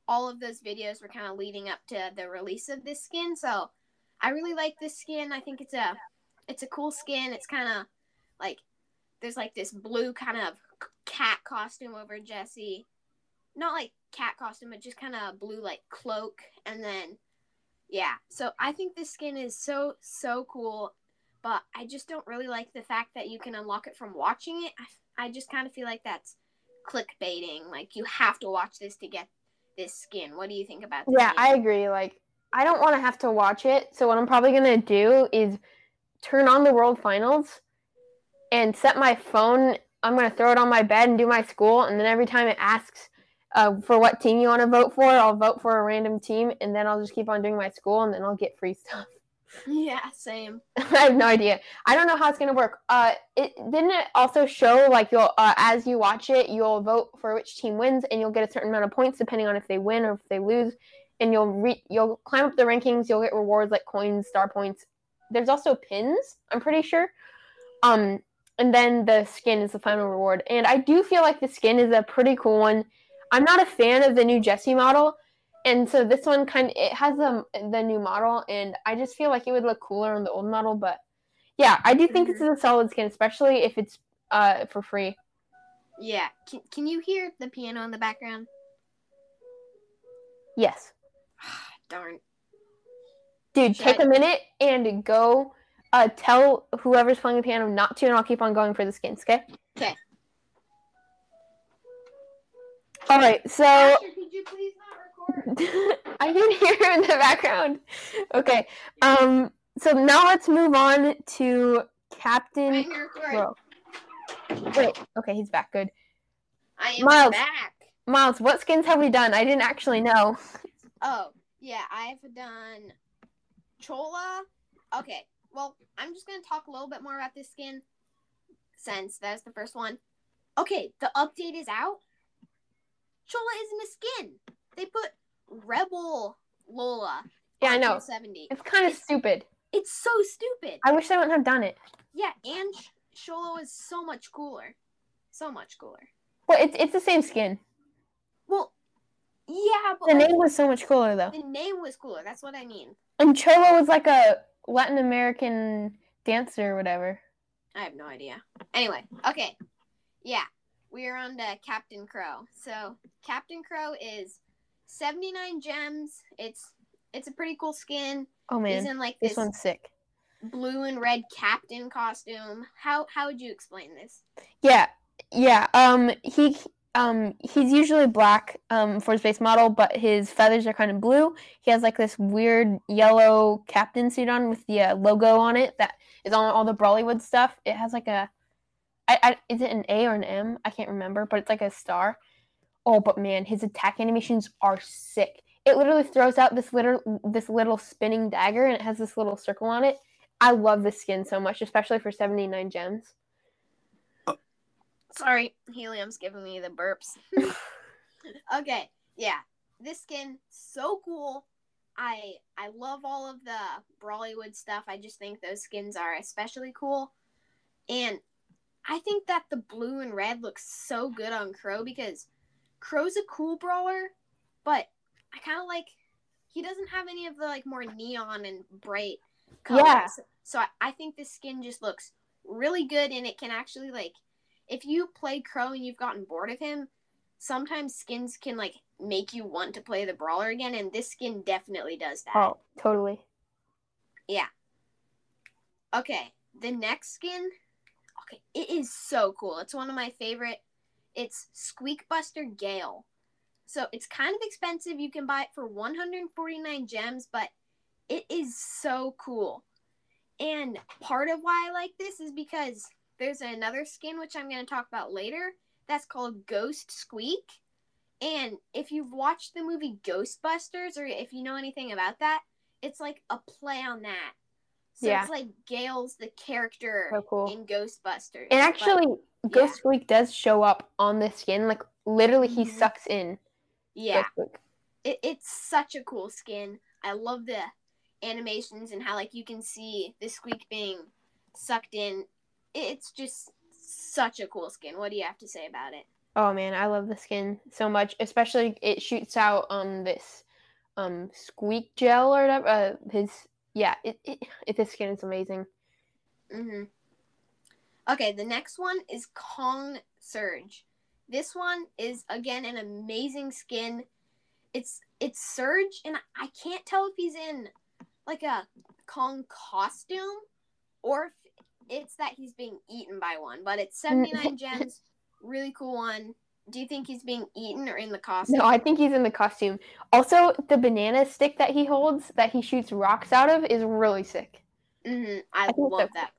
all of those videos were kind of leading up to the release of this skin. So I really like this skin. I think it's a it's a cool skin. It's kind of like there's like this blue kind of cat costume over Jesse. Not like cat costume, but just kind of blue like cloak. And then, yeah. So I think this skin is so, so cool. But I just don't really like the fact that you can unlock it from watching it. I, I just kind of feel like that's clickbaiting. Like you have to watch this to get this skin. What do you think about this? Yeah, I agree. Like, I don't want to have to watch it. So what I'm probably gonna do is turn on the World Finals and set my phone. I'm gonna throw it on my bed and do my school, and then every time it asks uh, for what team you want to vote for, I'll vote for a random team, and then I'll just keep on doing my school, and then I'll get free stuff. Yeah, same. I have no idea. I don't know how it's gonna work. Uh, it didn't it also show like you'll uh, as you watch it, you'll vote for which team wins, and you'll get a certain amount of points depending on if they win or if they lose, and you'll re- you'll climb up the rankings. You'll get rewards like coins, star points. There's also pins. I'm pretty sure. Um, and then the skin is the final reward. And I do feel like the skin is a pretty cool one. I'm not a fan of the new Jesse model, and so this one kind of it has the the new model, and I just feel like it would look cooler on the old model. But yeah, I do think this is a solid skin, especially if it's uh for free. Yeah. Can, can you hear the piano in the background? Yes, Darn. dude, Should take I- a minute and go. Uh, tell whoever's playing the piano not to, and I'll keep on going for the skins. Okay. 'Kay. All right. So Asher, could you please not record? I can hear in the background. Okay. Um. So now let's move on to Captain. Crow. Wait. Okay, he's back. Good. I am Miles. back. Miles, what skins have we done? I didn't actually know. Oh, yeah, I've done Chola. Okay, well, I'm just gonna talk a little bit more about this skin since that's the first one. Okay, the update is out. Chola isn't a skin. They put Rebel Lola. Yeah, I know. 70. It's kind of It's- stupid. It's so stupid. I wish they wouldn't have done it. Yeah, and Sholo is so much cooler. So much cooler. Well, it's it's the same skin. Well, yeah, but The like, name was so much cooler though. the name was cooler. That's what I mean. And Cholo was like a Latin American dancer or whatever. I have no idea. Anyway, okay. Yeah, we are on to Captain Crow. So Captain Crow is 79 gems. It's it's a pretty cool skin. Oh He's man, in like this this one's sick. blue and red captain costume. How how would you explain this? Yeah, yeah. Um, he um he's usually black um for his base model, but his feathers are kind of blue. He has like this weird yellow captain suit on with the uh, logo on it that is on all the Brawlywood stuff. It has like a, I, I is it an A or an M? I can't remember, but it's like a star. Oh, but man, his attack animations are sick. It literally throws out this little this little spinning dagger, and it has this little circle on it. I love this skin so much, especially for seventy nine gems. Oh, sorry, helium's giving me the burps. okay, yeah, this skin so cool. I I love all of the Brawlywood stuff. I just think those skins are especially cool, and I think that the blue and red looks so good on Crow because Crow's a cool brawler, but I kind of like he doesn't have any of the like more neon and bright colors. Yeah. So I, I think this skin just looks really good, and it can actually like if you play Crow and you've gotten bored of him, sometimes skins can like make you want to play the brawler again, and this skin definitely does that. Oh, totally. Yeah. Okay, the next skin, it is so cool. It's one of my favorite. It's Squeak Buster Gale. So it's kind of expensive. You can buy it for 149 gems, but it is so cool. And part of why I like this is because there's another skin which I'm going to talk about later that's called Ghost Squeak. And if you've watched the movie Ghostbusters or if you know anything about that, it's like a play on that. So Yeah. it's like Gale's the character So cool. in Ghostbusters. And but- actually, Ghost Squeak does show up on the skin. Like literally, he Mhm. sucks in. yeah, it, it's such a cool skin. I love the animations and how like you can see the squeak being sucked in. It's just such a cool skin. What do you have to say about it? Oh man, I love the skin so much. Especially it shoots out um this um squeak gel or whatever. Uh, his yeah, it, it, it this skin is amazing. hmm Okay, the next one is Kong Surge. This one is again an amazing skin. It's it's Surge, and I can't tell if he's in like a Kong costume or if it's that he's being eaten by one. But it's seventy nine gems, really cool one. Do you think he's being eaten or in the costume? No, I think he's in the costume. Also, the banana stick that he holds that he shoots rocks out of is really sick. hmm I, so. love that.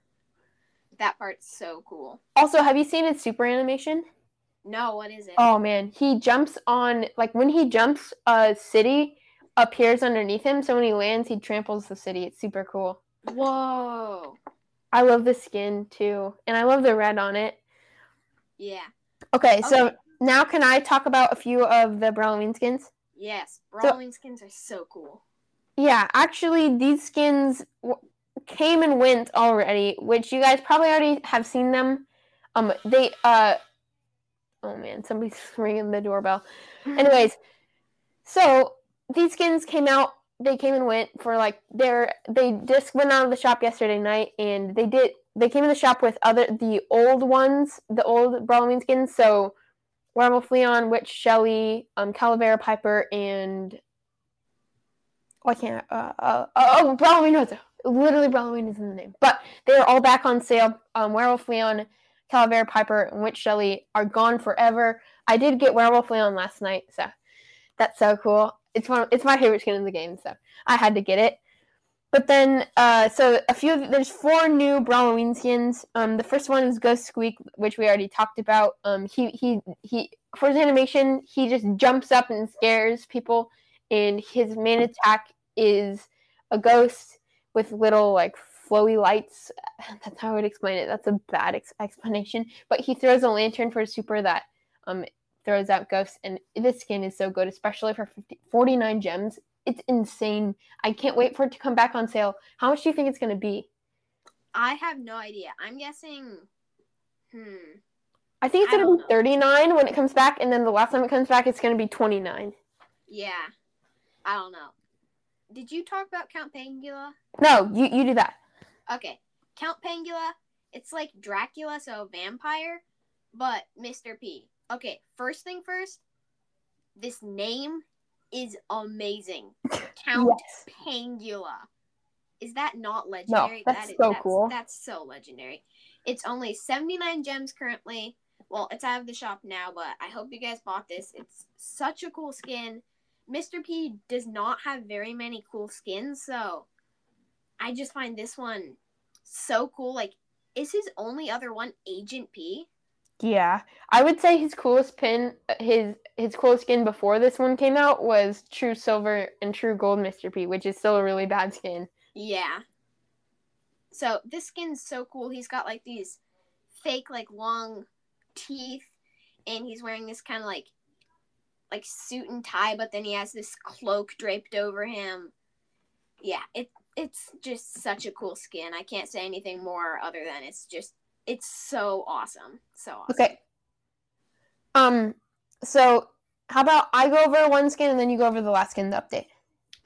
That part's so cool. Also, have you seen his super animation? No, what is it? Oh man, he jumps on like when he jumps, a city appears underneath him. So when he lands, he tramples the city. It's super cool. Whoa. I love the skin too, and I love the red on it. Yeah. Okay, so Okay. Now can I talk about a few of the Brawloween skins? Yes, Brawloween skins are so cool. Yeah, actually, these skins w- came and went already, which you guys probably already have seen them. Um, they uh, oh man, somebody's ringing the doorbell. Anyways, so these skins came out. They came and went for like they're they just went out of the shop yesterday night, and they did they came in the shop with other the old ones, the old Brawloween skins. So Werewolf Leon, Witch Shelly, um, Calavera Piper, and why can't uh, uh, oh Brawling knows literally Brawling is in the name, but they're all back on sale. Um, Werewolf Leon, Calavera Piper, and Witch Shelly are gone forever. I did get Werewolf Leon last night, so that's so cool. It's one. It's my favorite skin in the game, so I had to get it. But then, uh, so a few. There's four new Brawloween skins. Um, the first one is Ghost Squeak, which we already talked about. Um, he he he. For his animation, he just jumps up and scares people, and his main attack is a ghost with little like flowy lights. That's how I would explain it. That's a bad ex- explanation. But he throws a lantern for a super that um throws out ghosts, and this skin is so good, especially for 50, 49 gems. It's insane. I can't wait for it to come back on sale. How much do you think it's going to be? I have no idea. I'm guessing Hmm. I think it's I gonna be know. 39 when it comes back, and then the last time it comes back, it's gonna be 29. Yeah. I don't know. Did you talk about Count Pangula? No, you you do that. Okay. Count Pangula, it's like Dracula, so vampire, but Mr. P. Okay, first thing first, this name is amazing. Count Yes. Pangula. Is that not legendary? that's That is- so that's, cool. That's so legendary. It's only 79 gems currently. Well, it's out of the shop now, but I hope you guys bought this. It's such a cool skin. Mr. P does not have very many cool skins, so I just find this one so cool. Like, is his only other one Agent P? Yeah, I would say his coolest pin, his his coolest skin before this one came out was True Silver and True Gold Mr. P, which is still a really bad skin. Yeah. So this skin's so cool. He's got like these fake like long teeth and he's wearing this kind of like like suit and tie but then he has this cloak draped over him. Yeah, it it's just such a cool skin. I can't say anything more other than it's just it's so awesome. So awesome. Okay. Um. So how about I go over one skin and then you go over the last skin to update.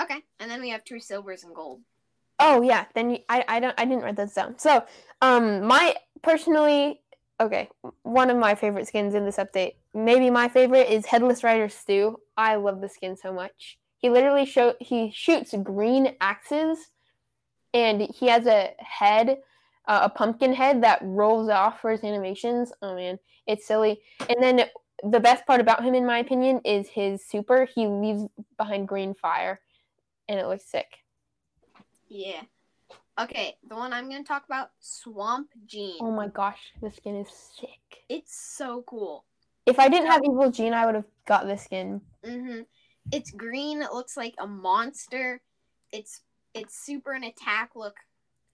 Okay. And then we have two silvers and gold. Oh yeah, then you, I I don't I didn't write this down. So um my personally okay one of my favorite skins in this update maybe my favorite is Headless Rider Stu. I love the skin so much. He literally show he shoots green axes, and he has a head, uh, a pumpkin head that rolls off for his animations. Oh man, it's silly. And then the best part about him, in my opinion, is his super. He leaves behind green fire, and it looks sick. Yeah. Okay, the one I'm going to talk about Swamp Gene. Oh my gosh, the skin is sick. It's so cool. If I didn't have Evil Gene, I would have got this skin. hmm It's green. It looks like a monster. It's it's super an attack look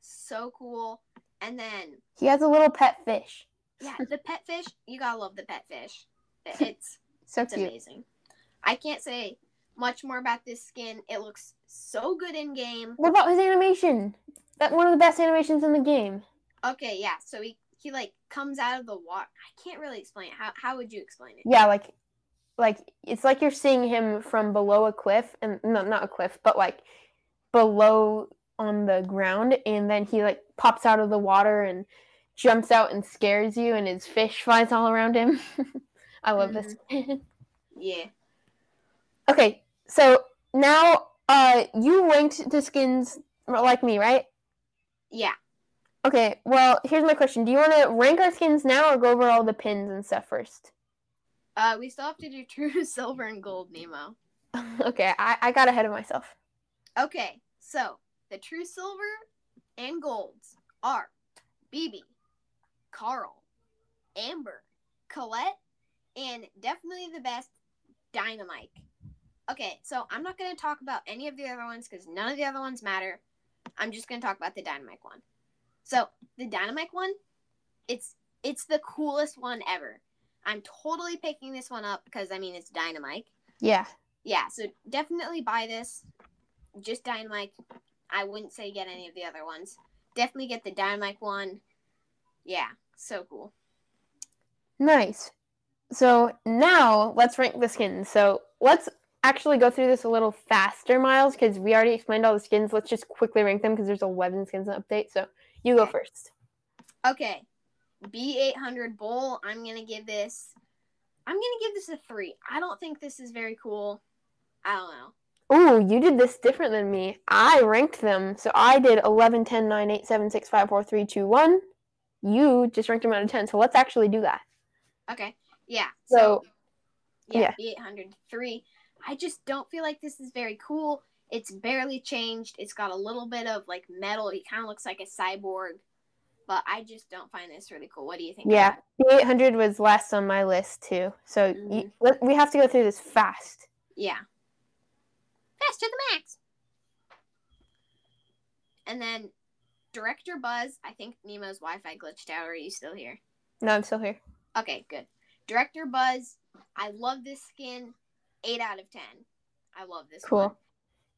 so cool. And then He has a little pet fish. yeah, the pet fish. You gotta love the pet fish. It's So it's cute. amazing. I can't say much more about this skin. It looks so good in game. What about his animation? That one of the best animations in the game. Okay, yeah. So he he like comes out of the water. I can't really explain it. How how would you explain it? Yeah, like, like it's like you're seeing him from below a cliff, and no, not a cliff, but like below on the ground, and then he like pops out of the water and jumps out and scares you, and his fish flies all around him. I love this. Yeah. okay, so now uh, you ranked the skins like me, right? Yeah. Okay, well, here's my question. Do you want to rank our skins now or go over all the pins and stuff first? Uh, we still have to do true silver and gold, Nemo. okay, I, I got ahead of myself. Okay, so the true silver and golds are BB, Carl, Amber, Colette, and definitely the best, Dynamite. Okay, so I'm not going to talk about any of the other ones because none of the other ones matter. I'm just going to talk about the Dynamite one. So the Dynamite one, it's it's the coolest one ever. I'm totally picking this one up because I mean it's Dynamite Yeah. yeah, so definitely buy this. Just Dynamite. I wouldn't say get any of the other ones. Definitely get the Dynamite one. Yeah, so cool. Nice. So now let's rank the skins. So let's actually go through this a little faster, Miles, because we already explained all the skins. Let's just quickly rank them because there's 11 skins in update. So you go first. Okay, B800 Bull. I'm gonna give this. I'm gonna give this a three. I don't think this is very cool. I don't know. Ooh, you did this different than me. I ranked them. So I did 11, 10, 9, 8, 7, 6, 5, 4, 3, 2, 1. You just ranked them out of 10. So let's actually do that. Okay, yeah. So, So, yeah, yeah. B800. I just don't feel like this is very cool. It's barely changed. It's got a little bit of like metal. It kind of looks like a cyborg, but I just don't find this really cool. What do you think? Yeah, the 800 was last on my list too. So you, Mhm. let, we have to go through this fast. Yeah. Fast to the max. And then Director Buzz, I think Nemo's Wi Fi glitched out. Are you still here? No, I'm still here. Okay, good. Director Buzz, I love this skin. 8 out of 10. I love this Cool. one.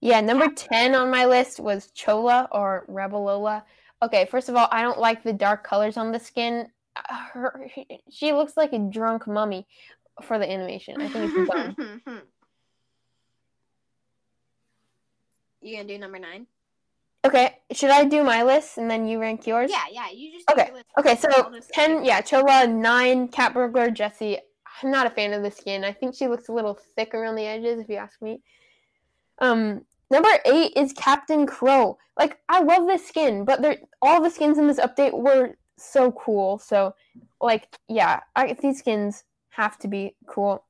Yeah, number 10 on my list was Chola or Rebel Lola. Okay, first of all, I don't like the dark colors on the skin. uh, her, she looks like a drunk mummy for the animation. I think it's dumb. you gonna do number nine? Okay, should I do my list and then you rank yours? Yeah, yeah. You just Okay, your Okay, so 10, yeah, Chola, 9, Cat Burglar, Jesse. I'm not a fan of the skin. I think she looks a little thick around the edges, if you ask me. Um, number 8 is Captain Crow. Like, I love this skin, but they're, all the skins in this update were so cool. So, like, yeah, I, these skins have to be cool.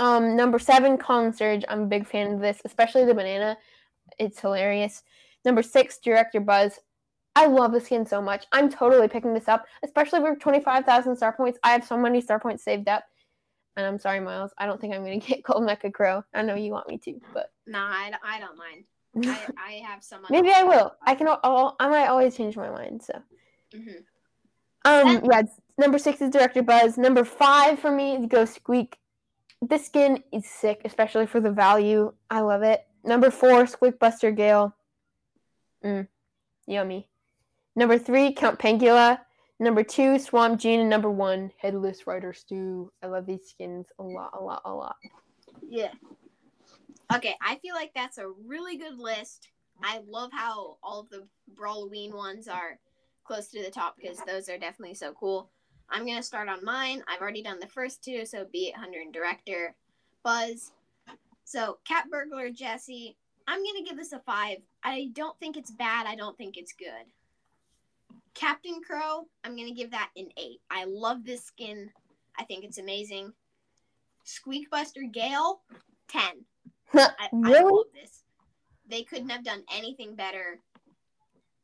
Um, number 7, Kong Surge. I'm a big fan of this, especially the banana. It's hilarious. Number 6, Director Buzz. I love the skin so much. I'm totally picking this up, especially for 25,000 star points. I have so many star points saved up. And I'm sorry, Miles. I don't think I'm going to get Gold Mecha Crow. I know you want me to, but Nah, I, don't- I don't mind. I, I have some. maybe I will. I can. I'll, I might always change my mind. So, Mhm. um, yeah. Number six is Director Buzz. Number five for me is Ghost Squeak. This skin is sick, especially for the value. I love it. Number four, Squeak Buster Gale. Mm, yummy. Number three, Count Pangula. Number two, Swamp Gene. And number one, Headless Rider Stu. I love these skins a lot, a lot, a lot. Yeah. Okay, I feel like that's a really good list. I love how all of the Brawloween ones are close to the top because those are definitely so cool. I'm gonna start on mine. I've already done the first two, so Be 800 and Director, Buzz. So Cat Burglar, Jesse. I'm gonna give this a five. I don't think it's bad. I don't think it's good. Captain Crow. I'm gonna give that an eight. I love this skin. I think it's amazing. Squeak Buster Gale, 10. I, I really? love this. They couldn't have done anything better.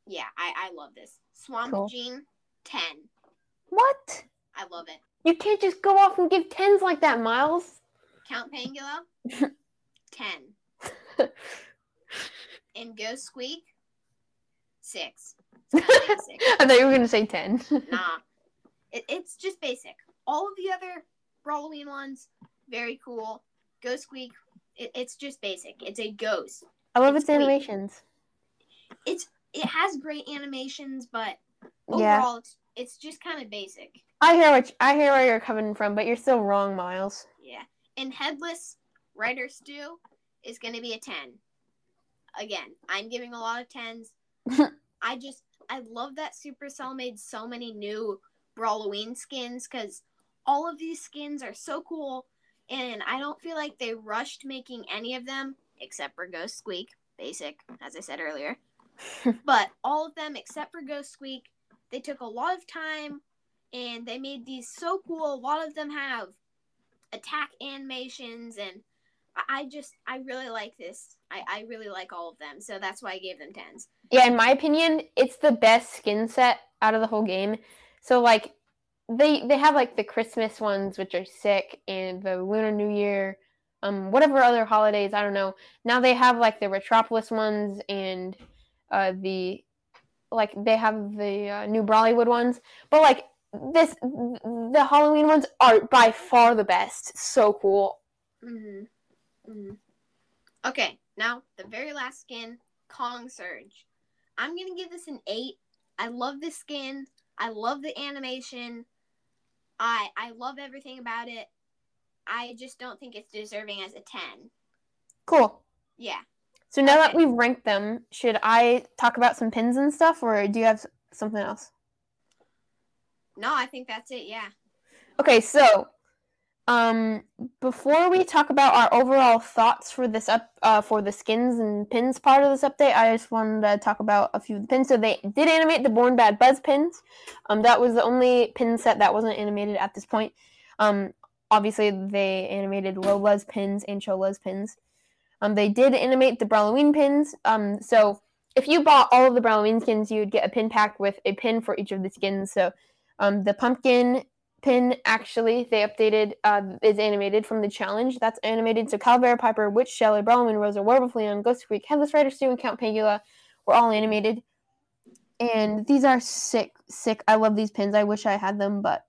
Yeah, I, I love this. Swamp Cool. Gene, 10. What? I love it. You can't just go off and give tens like that, Miles. Count Pangula, 10. And Ghost Squeak, 6. Kinda basic. I thought you were gonna say ten. nah. It, it's just basic. All of the other Brawloween ones, very cool. Ghost Squeak, it, it's just basic. It's a ghost. I love It's its animations. It's it has great animations, but Yeah, overall it's, it's just kind of basic. I hear what you, I hear where you're coming from, but you're still wrong, Miles. Yeah. And Headless Rider Stu is going to be a 10. Again, I'm giving a lot of 10s. I just, I love that Supercell made so many new Brawloween skins because all of these skins are so cool. And I don't feel like they rushed making any of them except for Ghost Squeak, basic, as I said earlier. but all of them except for Ghost Squeak, they took a lot of time and they made these so cool. A lot of them have attack animations and I- just I really like this. I, I really like all of them, so that's why I gave them tens. Yeah, in my opinion, it's the best skin set out of the whole game. So like they they have like the Christmas ones which are sick and the Lunar New Year, um whatever other holidays, I don't know. Now they have like the Retropolis ones and uh the like they have the uh, new Brawlywood ones. But like this the Halloween ones are by far the best. So cool. Mm-hmm. Hmm Okay, now the very last skin, Kong Surge. I'm gonna give this an eight. I love this skin. I love the animation. I I love everything about it. I just don't think it's deserving as a ten. Cool. Yeah. So now that we've ranked them, should I talk about some pins and stuff, or do you have something else? No, I think that's it. Yeah. Okay, so um, before we talk about our overall thoughts for this up uh, for the skins and pins part of this update, I just wanted to talk about a few of the pins. So they did animate the Born Bad Buzz pins. Um, that was the only pin set that wasn't animated at this point. Um, obviously they animated Lola's pins and Chola's pins. Um, they did animate the Brawloween pins. Um, so if you bought all of the Brawloween skins, you'd get a pin pack with a pin for each of the skins. So um, the pumpkin pin actually they updated uh, is animated from the challenge. That's animated. So Calavera, Piper, Witch, Shelly, Brawlman, Rosa, Werewolf, Ghost Squeak, Headless Rider, Stu, and Count Pangula were all animated. And these are sick, sick. I love these pins. I wish I had them, but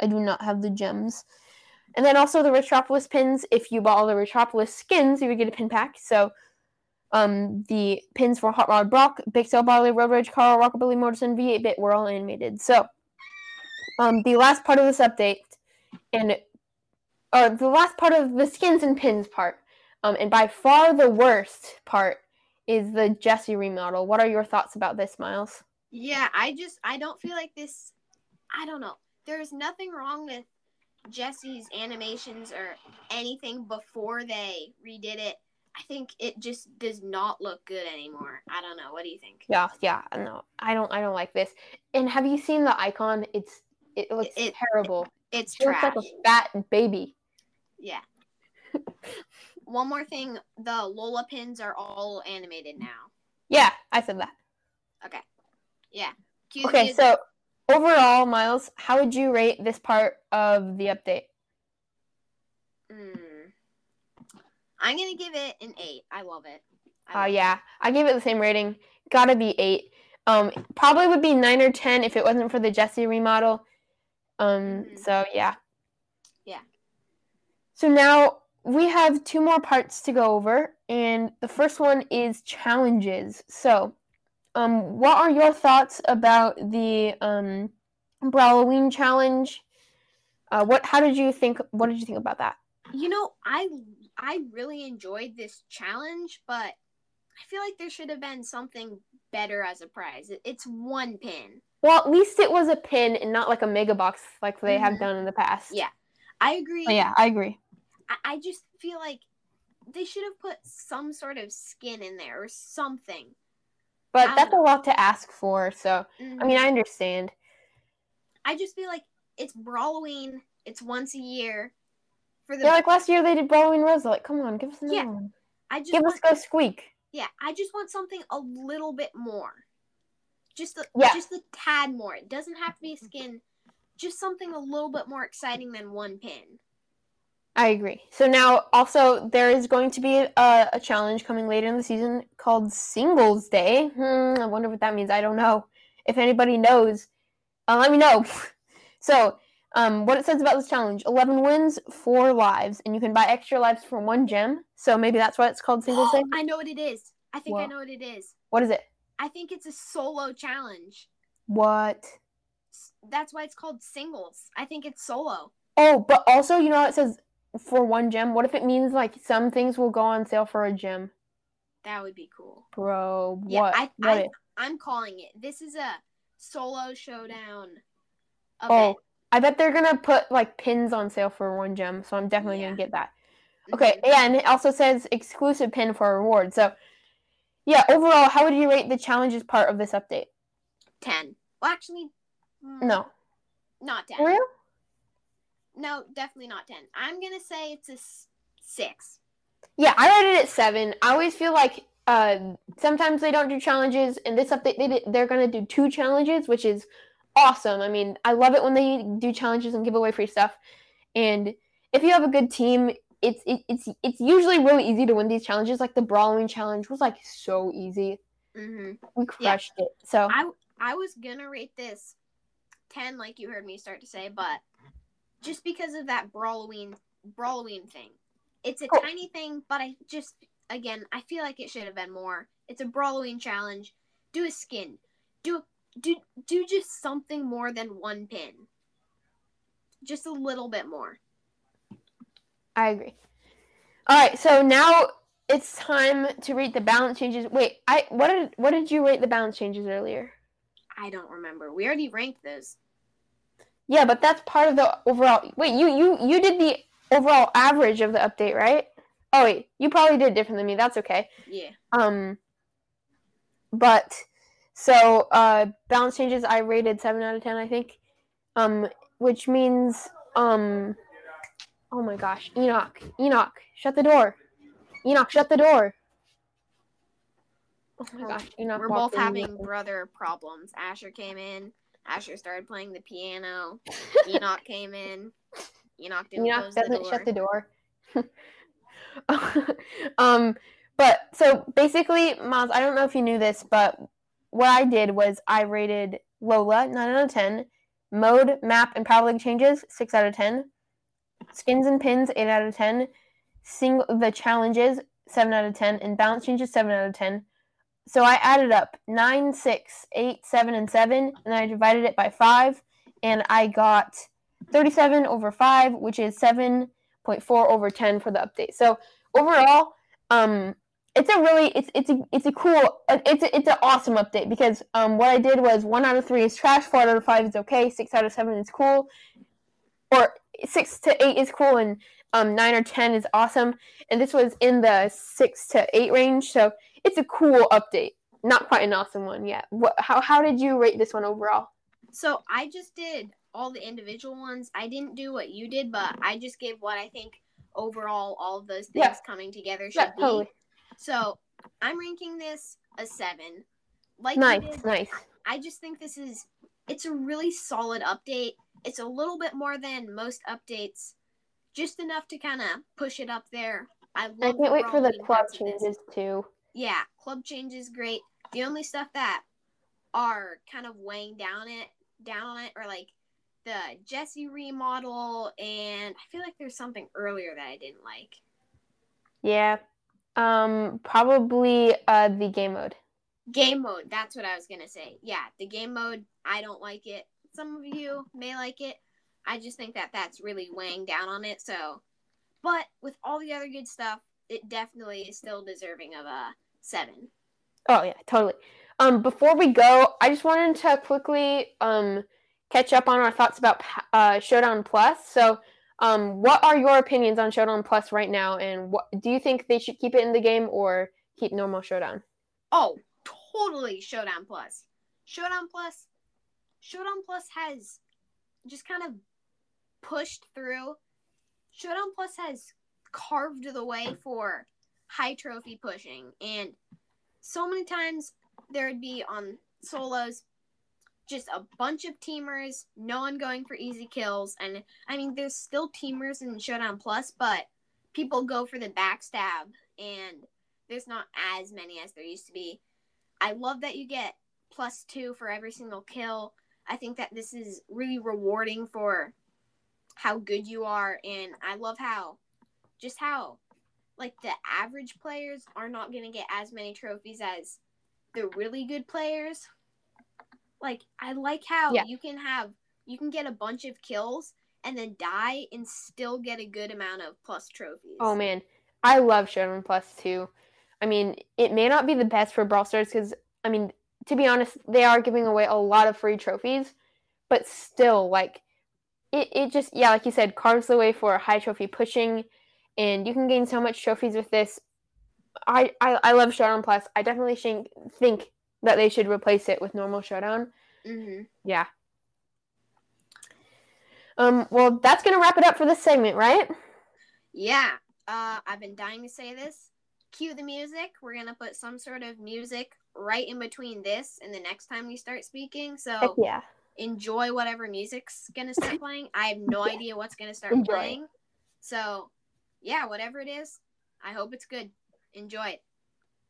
I do not have the gems. And then also the Retropolis pins. If you bought all the Retropolis skins, you would get a pin pack. So um, the pins for Hot Rod Brock, Big Cell Barley, Road Rage Carl, Rockabilly Mortison, V8 Bit were all animated. So um, the last part of this update, and or the last part of the skins and pins part, um, and by far the worst part is the Jesse remodel. What are your thoughts about this, Miles? Yeah, I just I don't feel like this. I don't know. There's nothing wrong with Jesse's animations or anything before they redid it. I think it just does not look good anymore. I don't know. What do you think? Yeah, yeah, no, I don't, I don't like this. And have you seen the icon? It's, it looks It- terrible. It's She looks like a fat baby. Yeah. One more thing, the Lola pins are all animated now. Yeah, I said that. Okay. Yeah. Okay, so overall, Miles, how would you rate this part of the update? Mm. I'm gonna give it an eight. I love it. Oh it. yeah, I gave it the same rating. Gotta be eight. Um, probably would be nine or ten if it wasn't for the Jesse remodel. Um, Mhm. so yeah. Yeah. So now we have two more parts to go over, and the first one is challenges. So, um, what are your thoughts about the um, Halloween challenge? Uh, what? How did you think? What did you think about that? You know, I I really enjoyed this challenge, but I feel like there should have been something better as a prize. It's one pin. Well, at least it was a pin and not like a mega box like they have Mhm. done in the past. Yeah. I agree. Oh, yeah, I agree. I, I just feel like they should have put some sort of skin in there or something. But I that's a lot to ask for. So, I Mhm. mean, I understand. I just feel like it's Halloween. It's once a year. For the Yeah, like last year they did Halloween Rosa. Like, come on, give us another Yeah. one. I just Give want, us Go Squeak. yeah, I just want something a little bit more. Just a, Yeah. just a tad more. It doesn't have to be a skin. Just something a little bit more exciting than one pin. I agree. So now, also, there is going to be a, a challenge coming later in the season called Singles Day. Hmm, I wonder what that means. I don't know. If anybody knows, uh, let me know. so, um, what it says about this challenge 11 wins, 4 lives, and you can buy extra lives for one gem. So maybe that's why it's called Singles Day. I know what it is. I think I know what it is. What is it? I think it's a solo challenge. What? That's why it's called singles. I think it's solo. Oh, but also, you know it says for one gem? What if it means like some things will go on sale for a gem? That would be cool. Bro, Yeah, what? I, what I, if? I'm calling it. This is a solo showdown Oh. I bet they're gonna put like pins on sale for one gem, so I'm definitely Yeah. gonna get that. Okay, Mhm. yeah, and it also says exclusive pin for a reward. So, yeah, overall, how would you rate the challenges part of this update? 10. Well, actually, mm, No, not 10. for real? No, definitely not 10. I'm going to say it's a s- 6. Yeah, I rated it seven. I always feel like uh, sometimes they don't do challenges, and this update they they're gonna do two challenges, which is awesome. I mean, I love it when they do challenges and give away free stuff. And if you have a good team, it's it, it's it's usually really easy to win these challenges. Like the brawling challenge was like so easy. hmm We crushed it. So I, I was going to rate this 10, like you heard me start to say, but just because of that brawling brawling thing. It's a Cool. tiny thing, but I just, again, I feel like it should have been more. It's a brawling challenge. Do a skin. Do a, do do just something more than one pin. Just a little bit more. I agree. All right, so now it's time to rate the balance changes. Wait, I what did what did you rate the balance changes earlier? I don't remember. We already ranked those. Yeah, but that's part of the overall. Wait, you you you did the overall average of the update, right? Oh wait, you probably did different than me. That's okay. Yeah. Um, but so uh, balance changes, I rated seven out of ten, I think. Um, which means um, oh my gosh, Enoch, Enoch, shut the door. Enoch, shut the door. Oh my gosh, Enoch. We're both in. having brother problems. Asher came in. Asher started playing the piano. Enoch came in. Enoch didn't Enoch close the doesn't door. shut the door. um, but so basically, Miles, I don't know if you knew this, but what I did was I rated Lola nine out of ten, mode, map, and power league changes six out of ten, skins and pins eight out of ten, single the challenges seven out of ten, and balance changes seven out of ten. So I added up nine, six, eight, seven, and seven, and then I divided it by five, and I got 37 over 5, which is 7.4 over 10 for the update. So overall, um, it's a really it's it's a it's a cool it's a, it's an awesome update because um what I did was one out of three is trash, four out of five is okay, six out of seven is cool, or six to eight is cool, and um nine or ten is awesome. And this was in the six to eight range, so it's a cool update. Not quite an awesome one yet. What how how did you rate this one overall? So I just did all the individual ones. I didn't do what you did, but I just gave what I think overall all of those things Yeah. coming together should Yeah, be. totally. So I'm ranking this a seven. Like Nice, did, nice. I just think this is it's a really solid update. It's a little bit more than most updates, just enough to kind of push it up there. I love. I can't wait for the club parts of this. changes too. Yeah, club change is great. The only stuff that are kind of weighing down it down on it are like the Jessie remodel and I feel like there's something earlier that I didn't like. Yeah. Um probably uh the game mode. Game mode, that's what I was gonna say. Yeah, the game mode, I don't like it. Some of you may like it. I just think that that's really weighing down on it. So, but with all the other good stuff, it definitely is still deserving of a seven. Oh yeah, totally. Um, before we go, I just wanted to quickly um catch up on our thoughts about uh, Showdown Plus. So, um, what are your opinions on Showdown Plus right now, and what do you think they should keep it in the game or keep normal Showdown? Oh, totally Showdown Plus. Showdown Plus Showdown Plus has just kind of pushed through. Showdown Plus has carved the way for high trophy pushing and so many times there would be on solos just a bunch of teamers, no one going for easy kills and I mean there's still teamers in Showdown Plus, but people go for the backstab and there's not as many as there used to be. I love that you get plus two for every single kill. I think that this is really rewarding for how good you are, and I love how just how like the average players are not going to get as many trophies as the really good players. Like I like how Yeah. you can have you can get a bunch of kills and then die and still get a good amount of plus trophies. Oh man, I love Showdown Plus too. I mean, it may not be the best for Brawl Stars because I mean, to be honest, they are giving away a lot of free trophies, but still, like, it, it just yeah, like you said, carves the way for high trophy pushing, and you can gain so much trophies with this. I I, I love Showdown Plus. I definitely think think that they should replace it with normal Showdown. Mhm. Yeah. Um. Well, that's gonna wrap it up for this segment, right? Yeah. Uh, I've been dying to say this. Cue the music. We're gonna put some sort of music right in between this and the next time we start speaking. Heck So yeah. enjoy whatever music's gonna start playing. I have no idea what's gonna start Enjoy. playing. So yeah, whatever it is, I hope it's good. Enjoy it.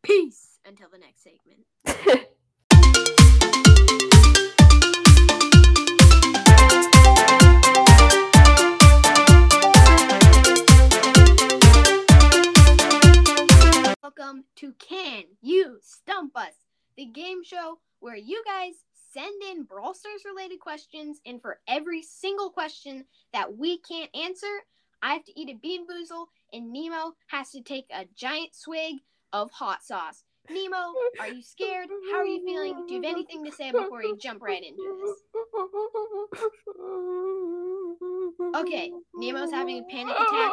Peace until the next segment. Welcome to Can You Stump Us, the game show where you guys send in Brawl Stars related questions, and for every single question that we can't answer, I have to eat a bean boozle, and Nemo has to take a giant swig of hot sauce. Nemo, are you scared? How are you feeling? Do you have anything to say before you jump right into this? Okay, Nemo's having a panic attack,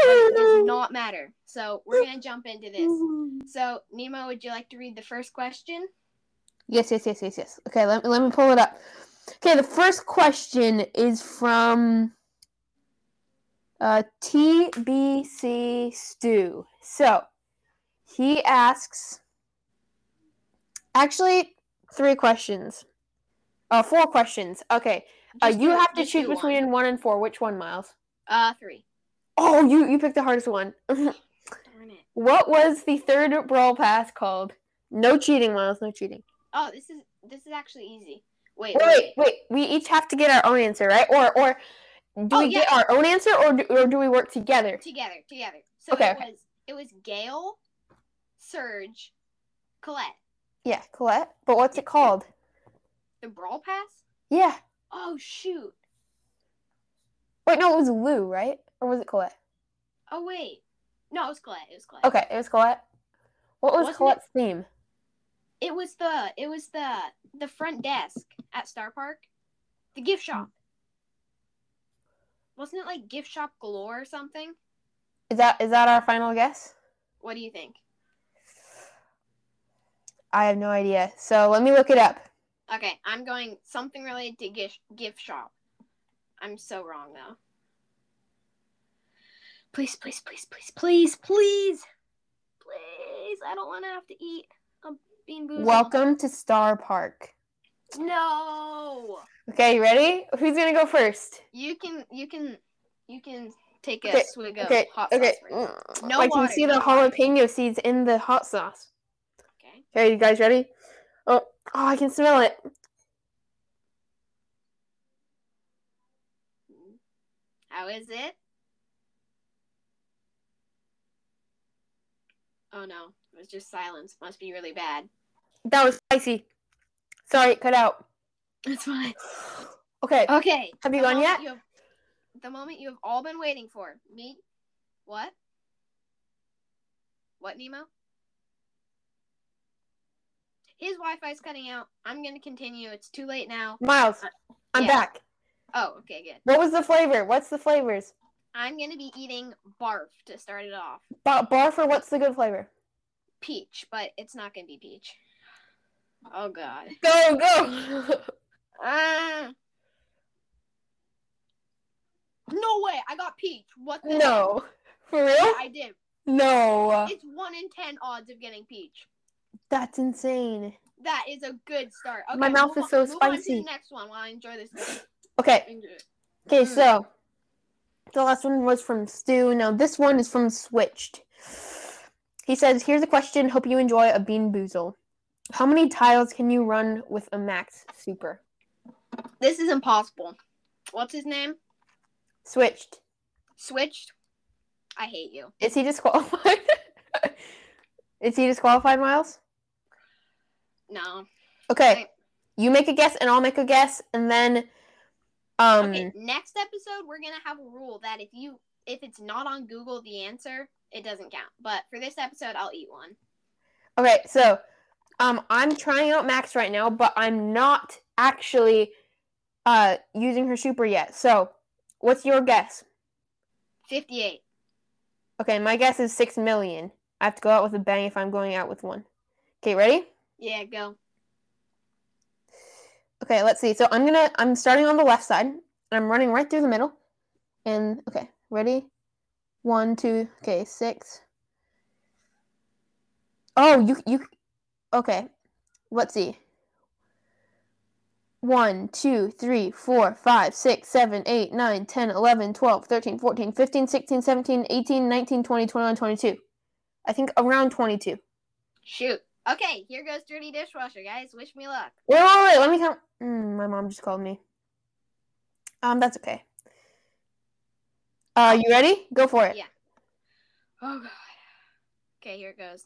it does not matter. So we're gonna jump into this. So Nemo, would you like to read the first question? Yes, yes, yes, yes, yes. Okay, let, let me pull it up. Okay, the first question is from uh, TBC Stu. So he asks, actually, three questions. Uh, four questions. Okay, uh, you have to choose between one. and four. Which one, Miles? Uh, three. Oh, you you picked the hardest one. Darn it. what was the third brawl pass called? No cheating, Miles. No cheating. Oh, this is this is actually easy. Wait, Wait, wait, wait. We each have to get our own answer, right? Or, or do Oh, we get our own answer, or do, or do we work together? Together, together. So Okay, it okay. was it was Gale, Surge, Colette. Yeah, Colette. But what's it called? The Brawl Pass? Yeah. Oh shoot. Wait, no, it was Lou, right? Or was it Colette? Oh wait. No, it was Colette. It was Colette. Okay, it was Colette. What was Wasn't it- Colette's theme? It was the it was the the front desk at Star Park. The gift shop. Hmm. Wasn't it like gift shop galore or something? Is that is that our final guess? What do you think? I have no idea. So let me look it up. Okay, I'm going something related to gift gift shop. I'm so wrong though. Please, please, please, please, please, please, please. I don't want to have to eat a bean boozled. Welcome to Star Park. No. Okay, you ready? Who's gonna go first? You can, you can, you can take a Okay, swig of Okay, hot okay. sauce. First. Mm, No I can see no the water. jalapeno seeds in the hot sauce. Okay. You guys ready? Oh, oh, I can smell it. How is it? Oh no, it was just silence. Must be really bad. That was spicy. Sorry, it cut out. That's fine. Okay, Okay. Have you the gone yet? you have- the moment you have all been waiting for. Me? What? What, Nemo? His Wi-Fi's cutting out. I'm gonna continue. It's too late now. Miles, I'm yeah. back. Oh, okay, good. What was the flavor? What's the flavors? I'm gonna be eating barf to start it off. Ba- barf or what's the good flavor? Peach, but it's not gonna be peach. Oh god. Go, go. Ah. No way! I got peach. What? The no. For Yeah, real? I did. No. It's one in ten odds of getting peach. That's insane. That is a good start. Okay, My mouth is so on- move on to spicy. the next one while I enjoy this. Okay, okay, Mm. so the last one was from Stu. Now this one is from Switched. He says, "Here's a question. Hope you enjoy a bean boozle. How many tiles can you run with a max super?" This is impossible. What's his name? Switched. Switched. I hate you. Is he disqualified? is he disqualified, Miles? No. Okay, Okay. you make a guess and I'll make a guess, and then um. Okay. Next episode, we're gonna have a rule that if you if it's not on Google, the answer it doesn't count. But for this episode, I'll eat one. Okay, so um I'm trying out Max right now, but I'm not actually uh using her super yet. So, what's your guess? Fifty-eight. Okay, my guess is 6 million. I have to go out with a bang if I'm going out with one. Okay, ready? Yeah, go. Okay, let's see. So, I'm to I'm starting on the left side. And I'm running right through the middle. And okay, ready? One, two, okay, six. Oh, you you okay. Let's see. One, two, three, four, five, six, seven, eight, nine, 10, 11, 12, 13, 14, 15, 16, 17, 18, 19, 20, 21, 22. I think around 22. Shoot. Okay, here goes dirty dishwasher, guys. Wish me luck. Wait, wait, wait. Let me count. Mm, my mom just called me. Um, that's okay. Uh, you ready? Go for it. Yeah. Oh god. Okay, here it goes.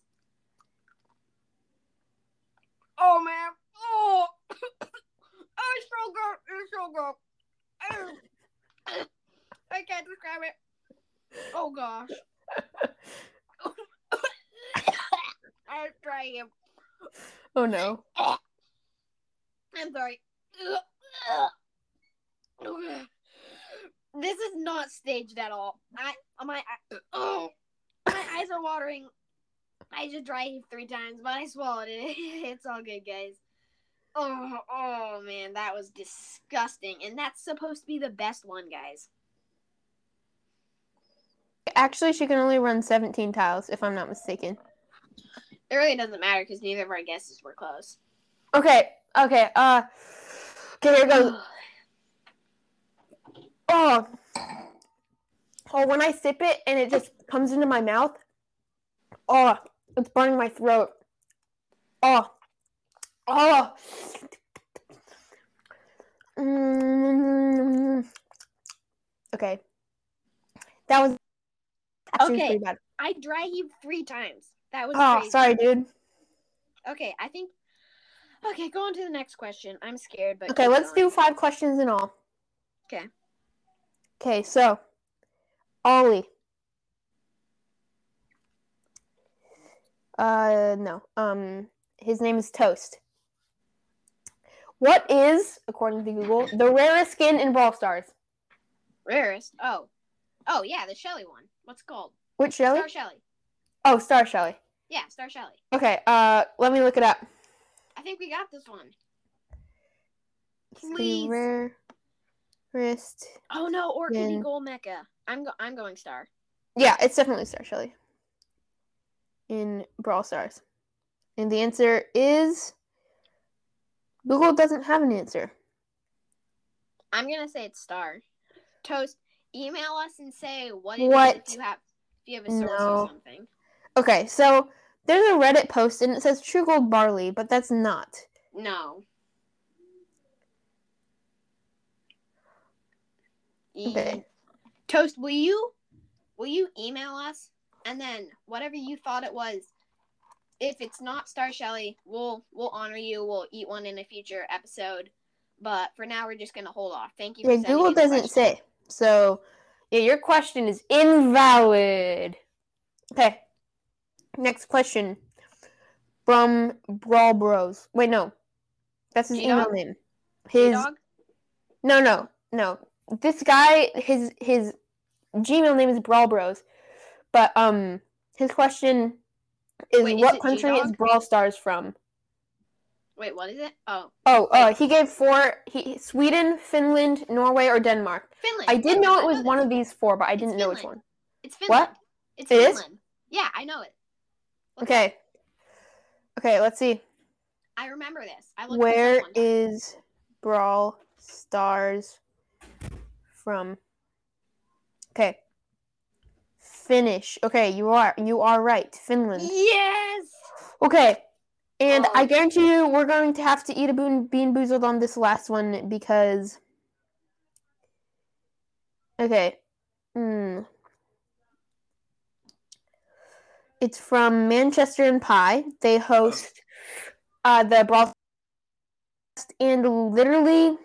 Oh man. Oh. it's so good. It's so good. I can't describe it. Oh gosh. I'm trying. Oh no. I'm sorry. This is not staged at all. I my oh my eyes are watering. I just dry heaved three times, but I swallowed it. It's all good, guys. Oh, oh man, that was disgusting, and that's supposed to be the best one, guys. Actually, she can only run 17 tiles, if I'm not mistaken. It really doesn't matter because neither of our guesses were close. Okay, okay, uh, okay, here goes. Oh, oh, when I sip it and it just comes into my mouth, oh, it's burning my throat. Oh, oh. Mm. Okay, that was Okay. bad. I dry heaved three times. That was Oh, crazy. sorry, dude. Okay, I think Okay, go on to the next question. I'm scared, but Okay, let's going. do five questions in all. Okay, Okay, so Ollie. Uh no. Um his name is Toast. What is, according to Google, the rarest skin in Brawl Stars? rarest. Oh, oh yeah, the Shelly one. What's it called? Which Shelly? Star Shelly. Oh, Star Shelly. Yeah, Star Shelly. Okay, uh let me look it up. I think we got this one. Please. rarest Oh no, or it could be Then- Gold Mecha. I'm go- I'm going Star. Yeah, it's definitely Star Shelly. In Brawl Stars. And the answer is Google doesn't have an answer. I'm gonna say it's Star. Toast. Email us and say what What? if you have if you have a source No. or something. Okay, so there's a Reddit post and it says True Gold Barley, but that's not. No. Okay. Toast, will you will you email us and then whatever you thought it was, if it's not Star Shelly, we'll we'll honor you. We'll eat one in a future episode. But for now, we're just gonna hold off. Thank you. For Yeah, Google doesn't say. So, yeah, your question is invalid. Okay. Next question from Brawl Bros. Wait, no. That's his G-Dog? email name. His Dog? No, no, no. This guy, his his Gmail name is Brawl Bros, but um, his question is Wait, is what country is G-Dog? Brawl Stars from? Wait, what is it? Oh, Oh, uh, he gave four: he Sweden, Finland, Norway, or Denmark. Finland. I did know it was one of these four, but I didn't know which one. It's Finland. What? It's It is? Finland. Yeah, I know it. Okay. Okay, let's see. I remember this. I looked this up one time. is Brawl Stars from? Okay. Finnish. Okay, you are you are right. Finland. Yes. Okay. And I Oh. guarantee you we're going to have to eat a boon, bean boozled on this last one because Okay. Hmm. It's from Manchester and Pie. They host uh the Brawl and literally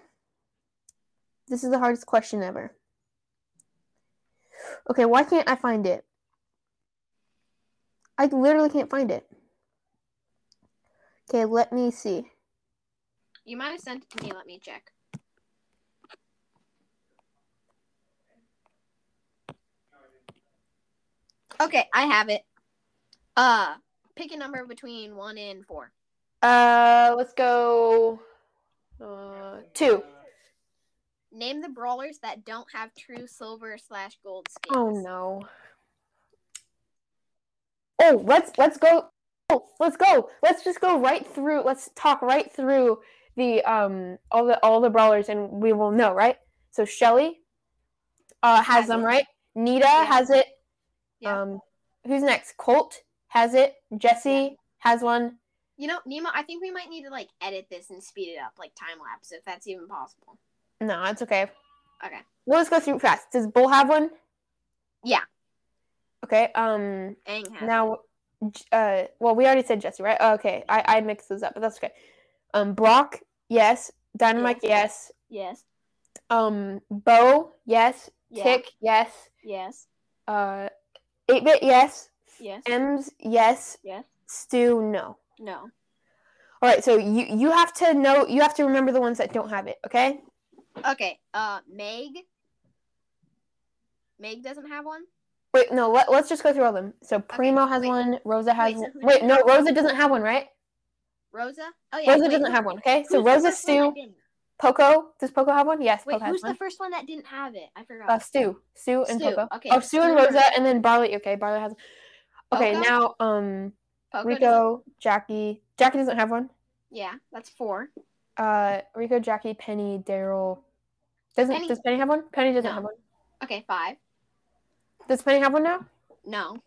this is the hardest question ever. Okay, why can't I find it? I literally can't find it. Okay, let me see. You might have sent it to me. Let me check. Okay, I have it. Uh, pick a number between one and four. Uh, let's go. Uh, two. Name the brawlers that don't have true silver slash gold skins. Oh no. Oh, let's let's go. Oh, let's go. Let's just go right through. Let's talk right through the um all the all the brawlers, and we will know, right? So Shelly, uh, has, Has them, it. right? Nita Yeah. has it. Yeah. Um, who's next? Colt has it. Jessie has one. You know, Nemo, I think we might need to like edit this and speed it up, like time lapse, if that's even possible. No, it's okay. Okay. We'll just go through fast. Does Bull have one? Yeah. Okay. Um. Aang has Now, uh, well, we already said Jessie, right? Oh, okay, I I mixed those up, but that's okay. Um, Brock, yes. Dynamike, yes. Yes. Um, Bo, yes. Yeah. Tick, yes. Yes. Uh, Eight Bit, yes. Yes. Emz yes. Yes. Stu, no. No. All right, so you you have to know, you have to remember the ones that don't have it, okay? Okay. Uh, Meg. Meg doesn't have one. Wait, no, let, let's just go through all of them. So Primo has wait. one. Rosa has Wait, so one. Wait, no. Rosa doesn't have one, right? Rosa. Oh yeah. Rosa wait, doesn't who- have one, okay? So Rosa, Stu. Poco. Does Poco have one? Yes, Wait, Poco has who's the first one that didn't have it? I forgot. Uh, Stu, Stu and Stu, Poco. okay, Oh, Stu and Rosa, Rosa. and then Barley. Okay, Barley has. Okay, Poco? now um, Poco Rico, Jacky. Jacky doesn't have one. Yeah, that's four. Uh, Rico, Jacky, Penny, Darryl. Doesn't Penny- does Penny have one? Penny doesn't No. have one. Okay, five. Does Penny have one now? No.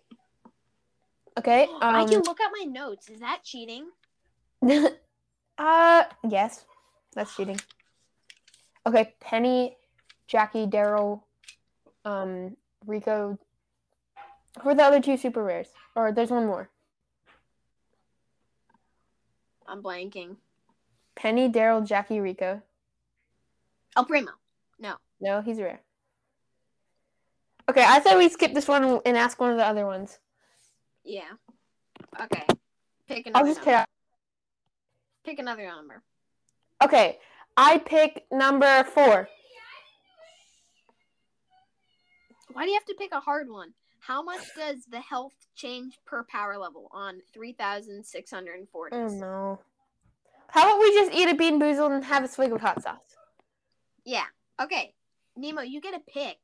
Okay. I can Um. look at my notes. Is that cheating? uh, yes, that's cheating. Okay, Penny, Jacky, Darryl, um, Rico. Who are the other two super rares? Or there's one more. I'm blanking. Penny, Darryl, Jacky, Rico. Oh, El Primo. No, No, he's rare. Okay, I thought we'd skip this one and ask one of the other ones. Yeah. Okay. Pick another I'll just number. pick. Pick another number. Okay, I pick number four. Why do you have to pick a hard one? How much does the health change per power level on 3,640? Oh no. How about we just eat a bean boozled and have a swig of hot sauce? Yeah. Okay. Nemo, you get a pick.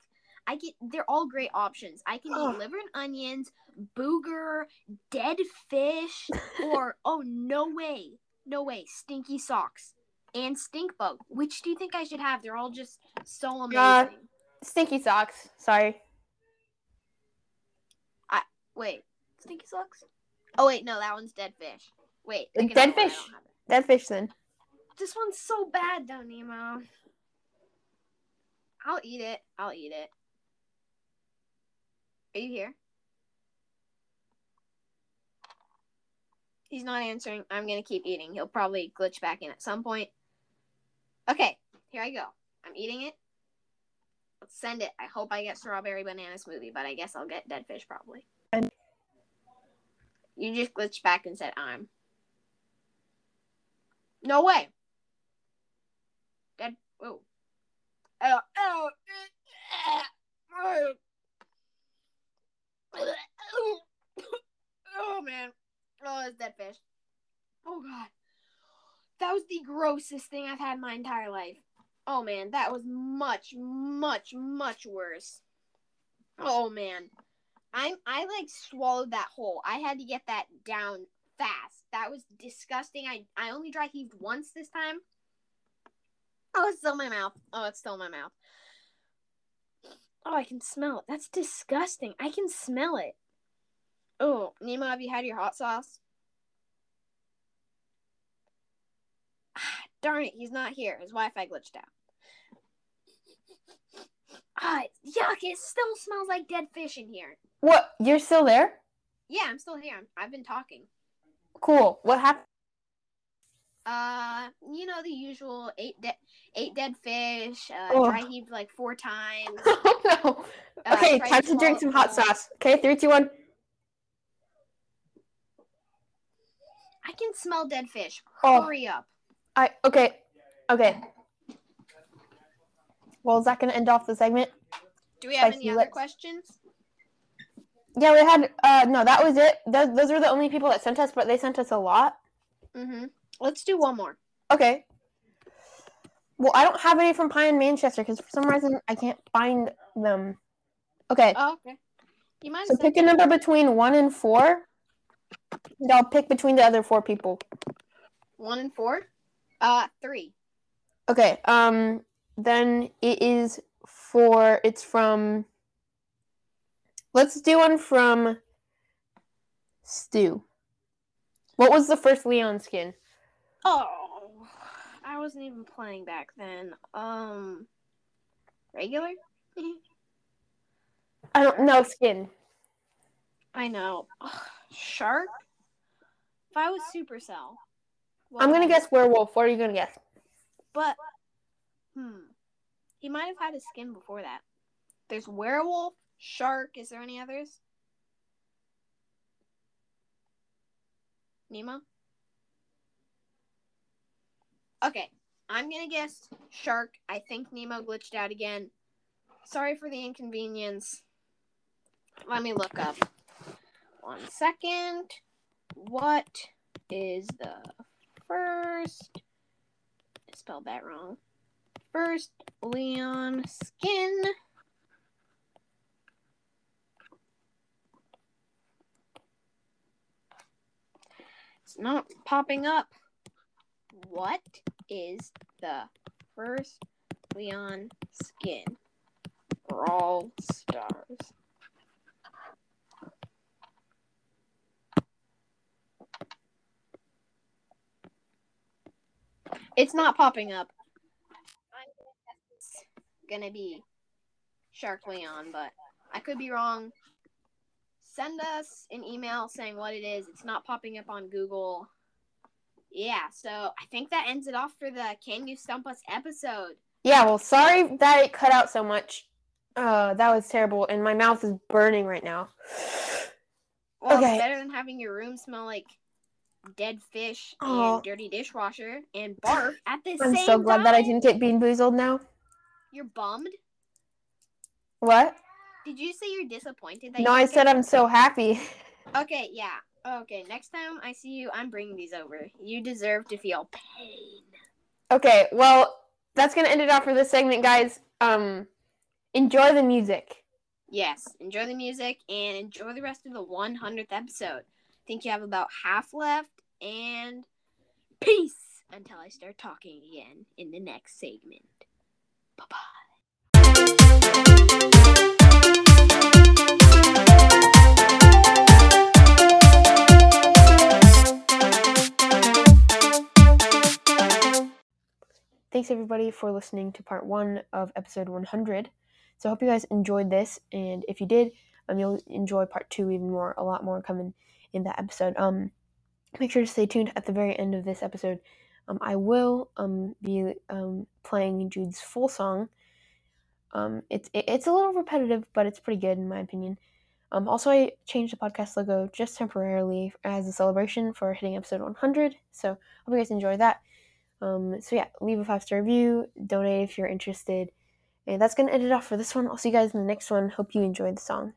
I get they're all great options. I can eat liver and onions, booger, dead fish, or oh no way. No way, stinky socks. And stink bug. Which do you think I should have? They're all just so amazing. Uh, Stinky socks. Sorry. Wait, stinky socks? Oh wait, no, that one's dead fish. Wait, dead another one, I fish. don't have it. Dead fish then. This one's so bad though, Nemo. I'll eat it. I'll eat it. Are you here? He's not answering. I'm gonna keep eating. He'll probably glitch back in at some point. Okay, here I go. I'm eating it. Let's send it. I hope I get strawberry banana smoothie, but I guess I'll get dead fish probably. You just glitched back and said I'm. No way. Dead. Oh. Oh. Oh. Oh man. Oh, it's dead fish. Oh god. That was the grossest thing I've had my entire life. Oh man, that was much, much, much worse. Oh man. I'm I like swallowed that whole. I had to get that down fast. That was disgusting. I I only dry heaved once this time. Oh, it's still in my mouth. Oh, it's still in my mouth. Oh, I can smell it. That's disgusting. I can smell it. Oh, Nemo, have you had your hot sauce? Darn it, he's not here. His Wi-Fi glitched out. Ah, yuck! It still smells like dead fish in here. What? You're still there? Yeah, I'm still here. I'm, I've been talking. Cool. What happened? Uh, you know the usual eight de- eight dead fish. Uh, Oh. dry heaved like four times. oh no. Uh, Okay, time to drink some hot sauce. Okay, three, two, one. I can smell dead fish. Oh. Hurry up. I okay. Okay. Well, is that gonna end off the segment? Do we have Spicy any other lips. questions? Yeah, we had. Uh, no, that was it. Those, those were the only people that sent us, but they sent us a lot. Mm-hmm. Let's do one more. Okay. Well, I don't have any from Pine and Manchester because for some reason I can't find them. Okay, Oh, okay. You might so pick a number between one and four. And I'll pick between the other four people. one and four. Uh, three. Okay. Um. Then it is for. It's from. Let's do one from. Stu. What was the first Leon skin? Oh, I wasn't even playing back then. Um, regular. I don't know skin. I know. Ugh, shark. If I was Supercell, what I'm gonna guess werewolf. What are you gonna guess? But, hmm, he might have had a skin before that. There's werewolf, shark. Is there any others? Nemo. Okay, I'm gonna guess shark. I think Nemo glitched out again. Sorry for the inconvenience. Let me look up. One second. What is the first? I spelled that wrong. First, Leon skin. It's not popping up. What is the first Leon skin? Brawl Stars. It's not popping up. I'm gonna it's gonna be Shark Leon, but I could be wrong. Send us an email saying what it is. It's not popping up on Google. Yeah, so I think that ends it off for the Can You Stump Us episode. Yeah, well, sorry that it cut out so much. Uh, that was terrible, and my mouth is burning right now. Well, Okay. it's better than having your room smell like dead fish Aw. and dirty dishwasher and barf at the I'm same so glad time. that I didn't get bean boozled now. You're bummed? What? Did you say you're disappointed that No, I said I'm so happy. Okay, yeah. Okay, next time I see you, I'm bringing these over. You deserve to feel pain. Okay, well, that's gonna end it off for this segment, guys. Um, enjoy the music. Yes, enjoy the music and enjoy the rest of the 100th episode. I think you have about half left, and peace until I start talking again in the next segment. Bye bye. Thanks everybody for listening to part one of episode 100. So I hope you guys enjoyed this, and if you did, um, you'll enjoy part two even more. A lot more coming in that episode. Um, make sure to stay tuned at the very end of this episode. Um, I will um be um playing Jude's full song. Um, it's it, it's a little repetitive, but it's pretty good in my opinion. Um, also, I changed the podcast logo just temporarily as a celebration for hitting episode 100. So hope you guys enjoy that. Um, so yeah, leave a five star review, donate if you're interested. And that's gonna end it off for this one. I'll see you guys in the next one. Hope you enjoyed the song.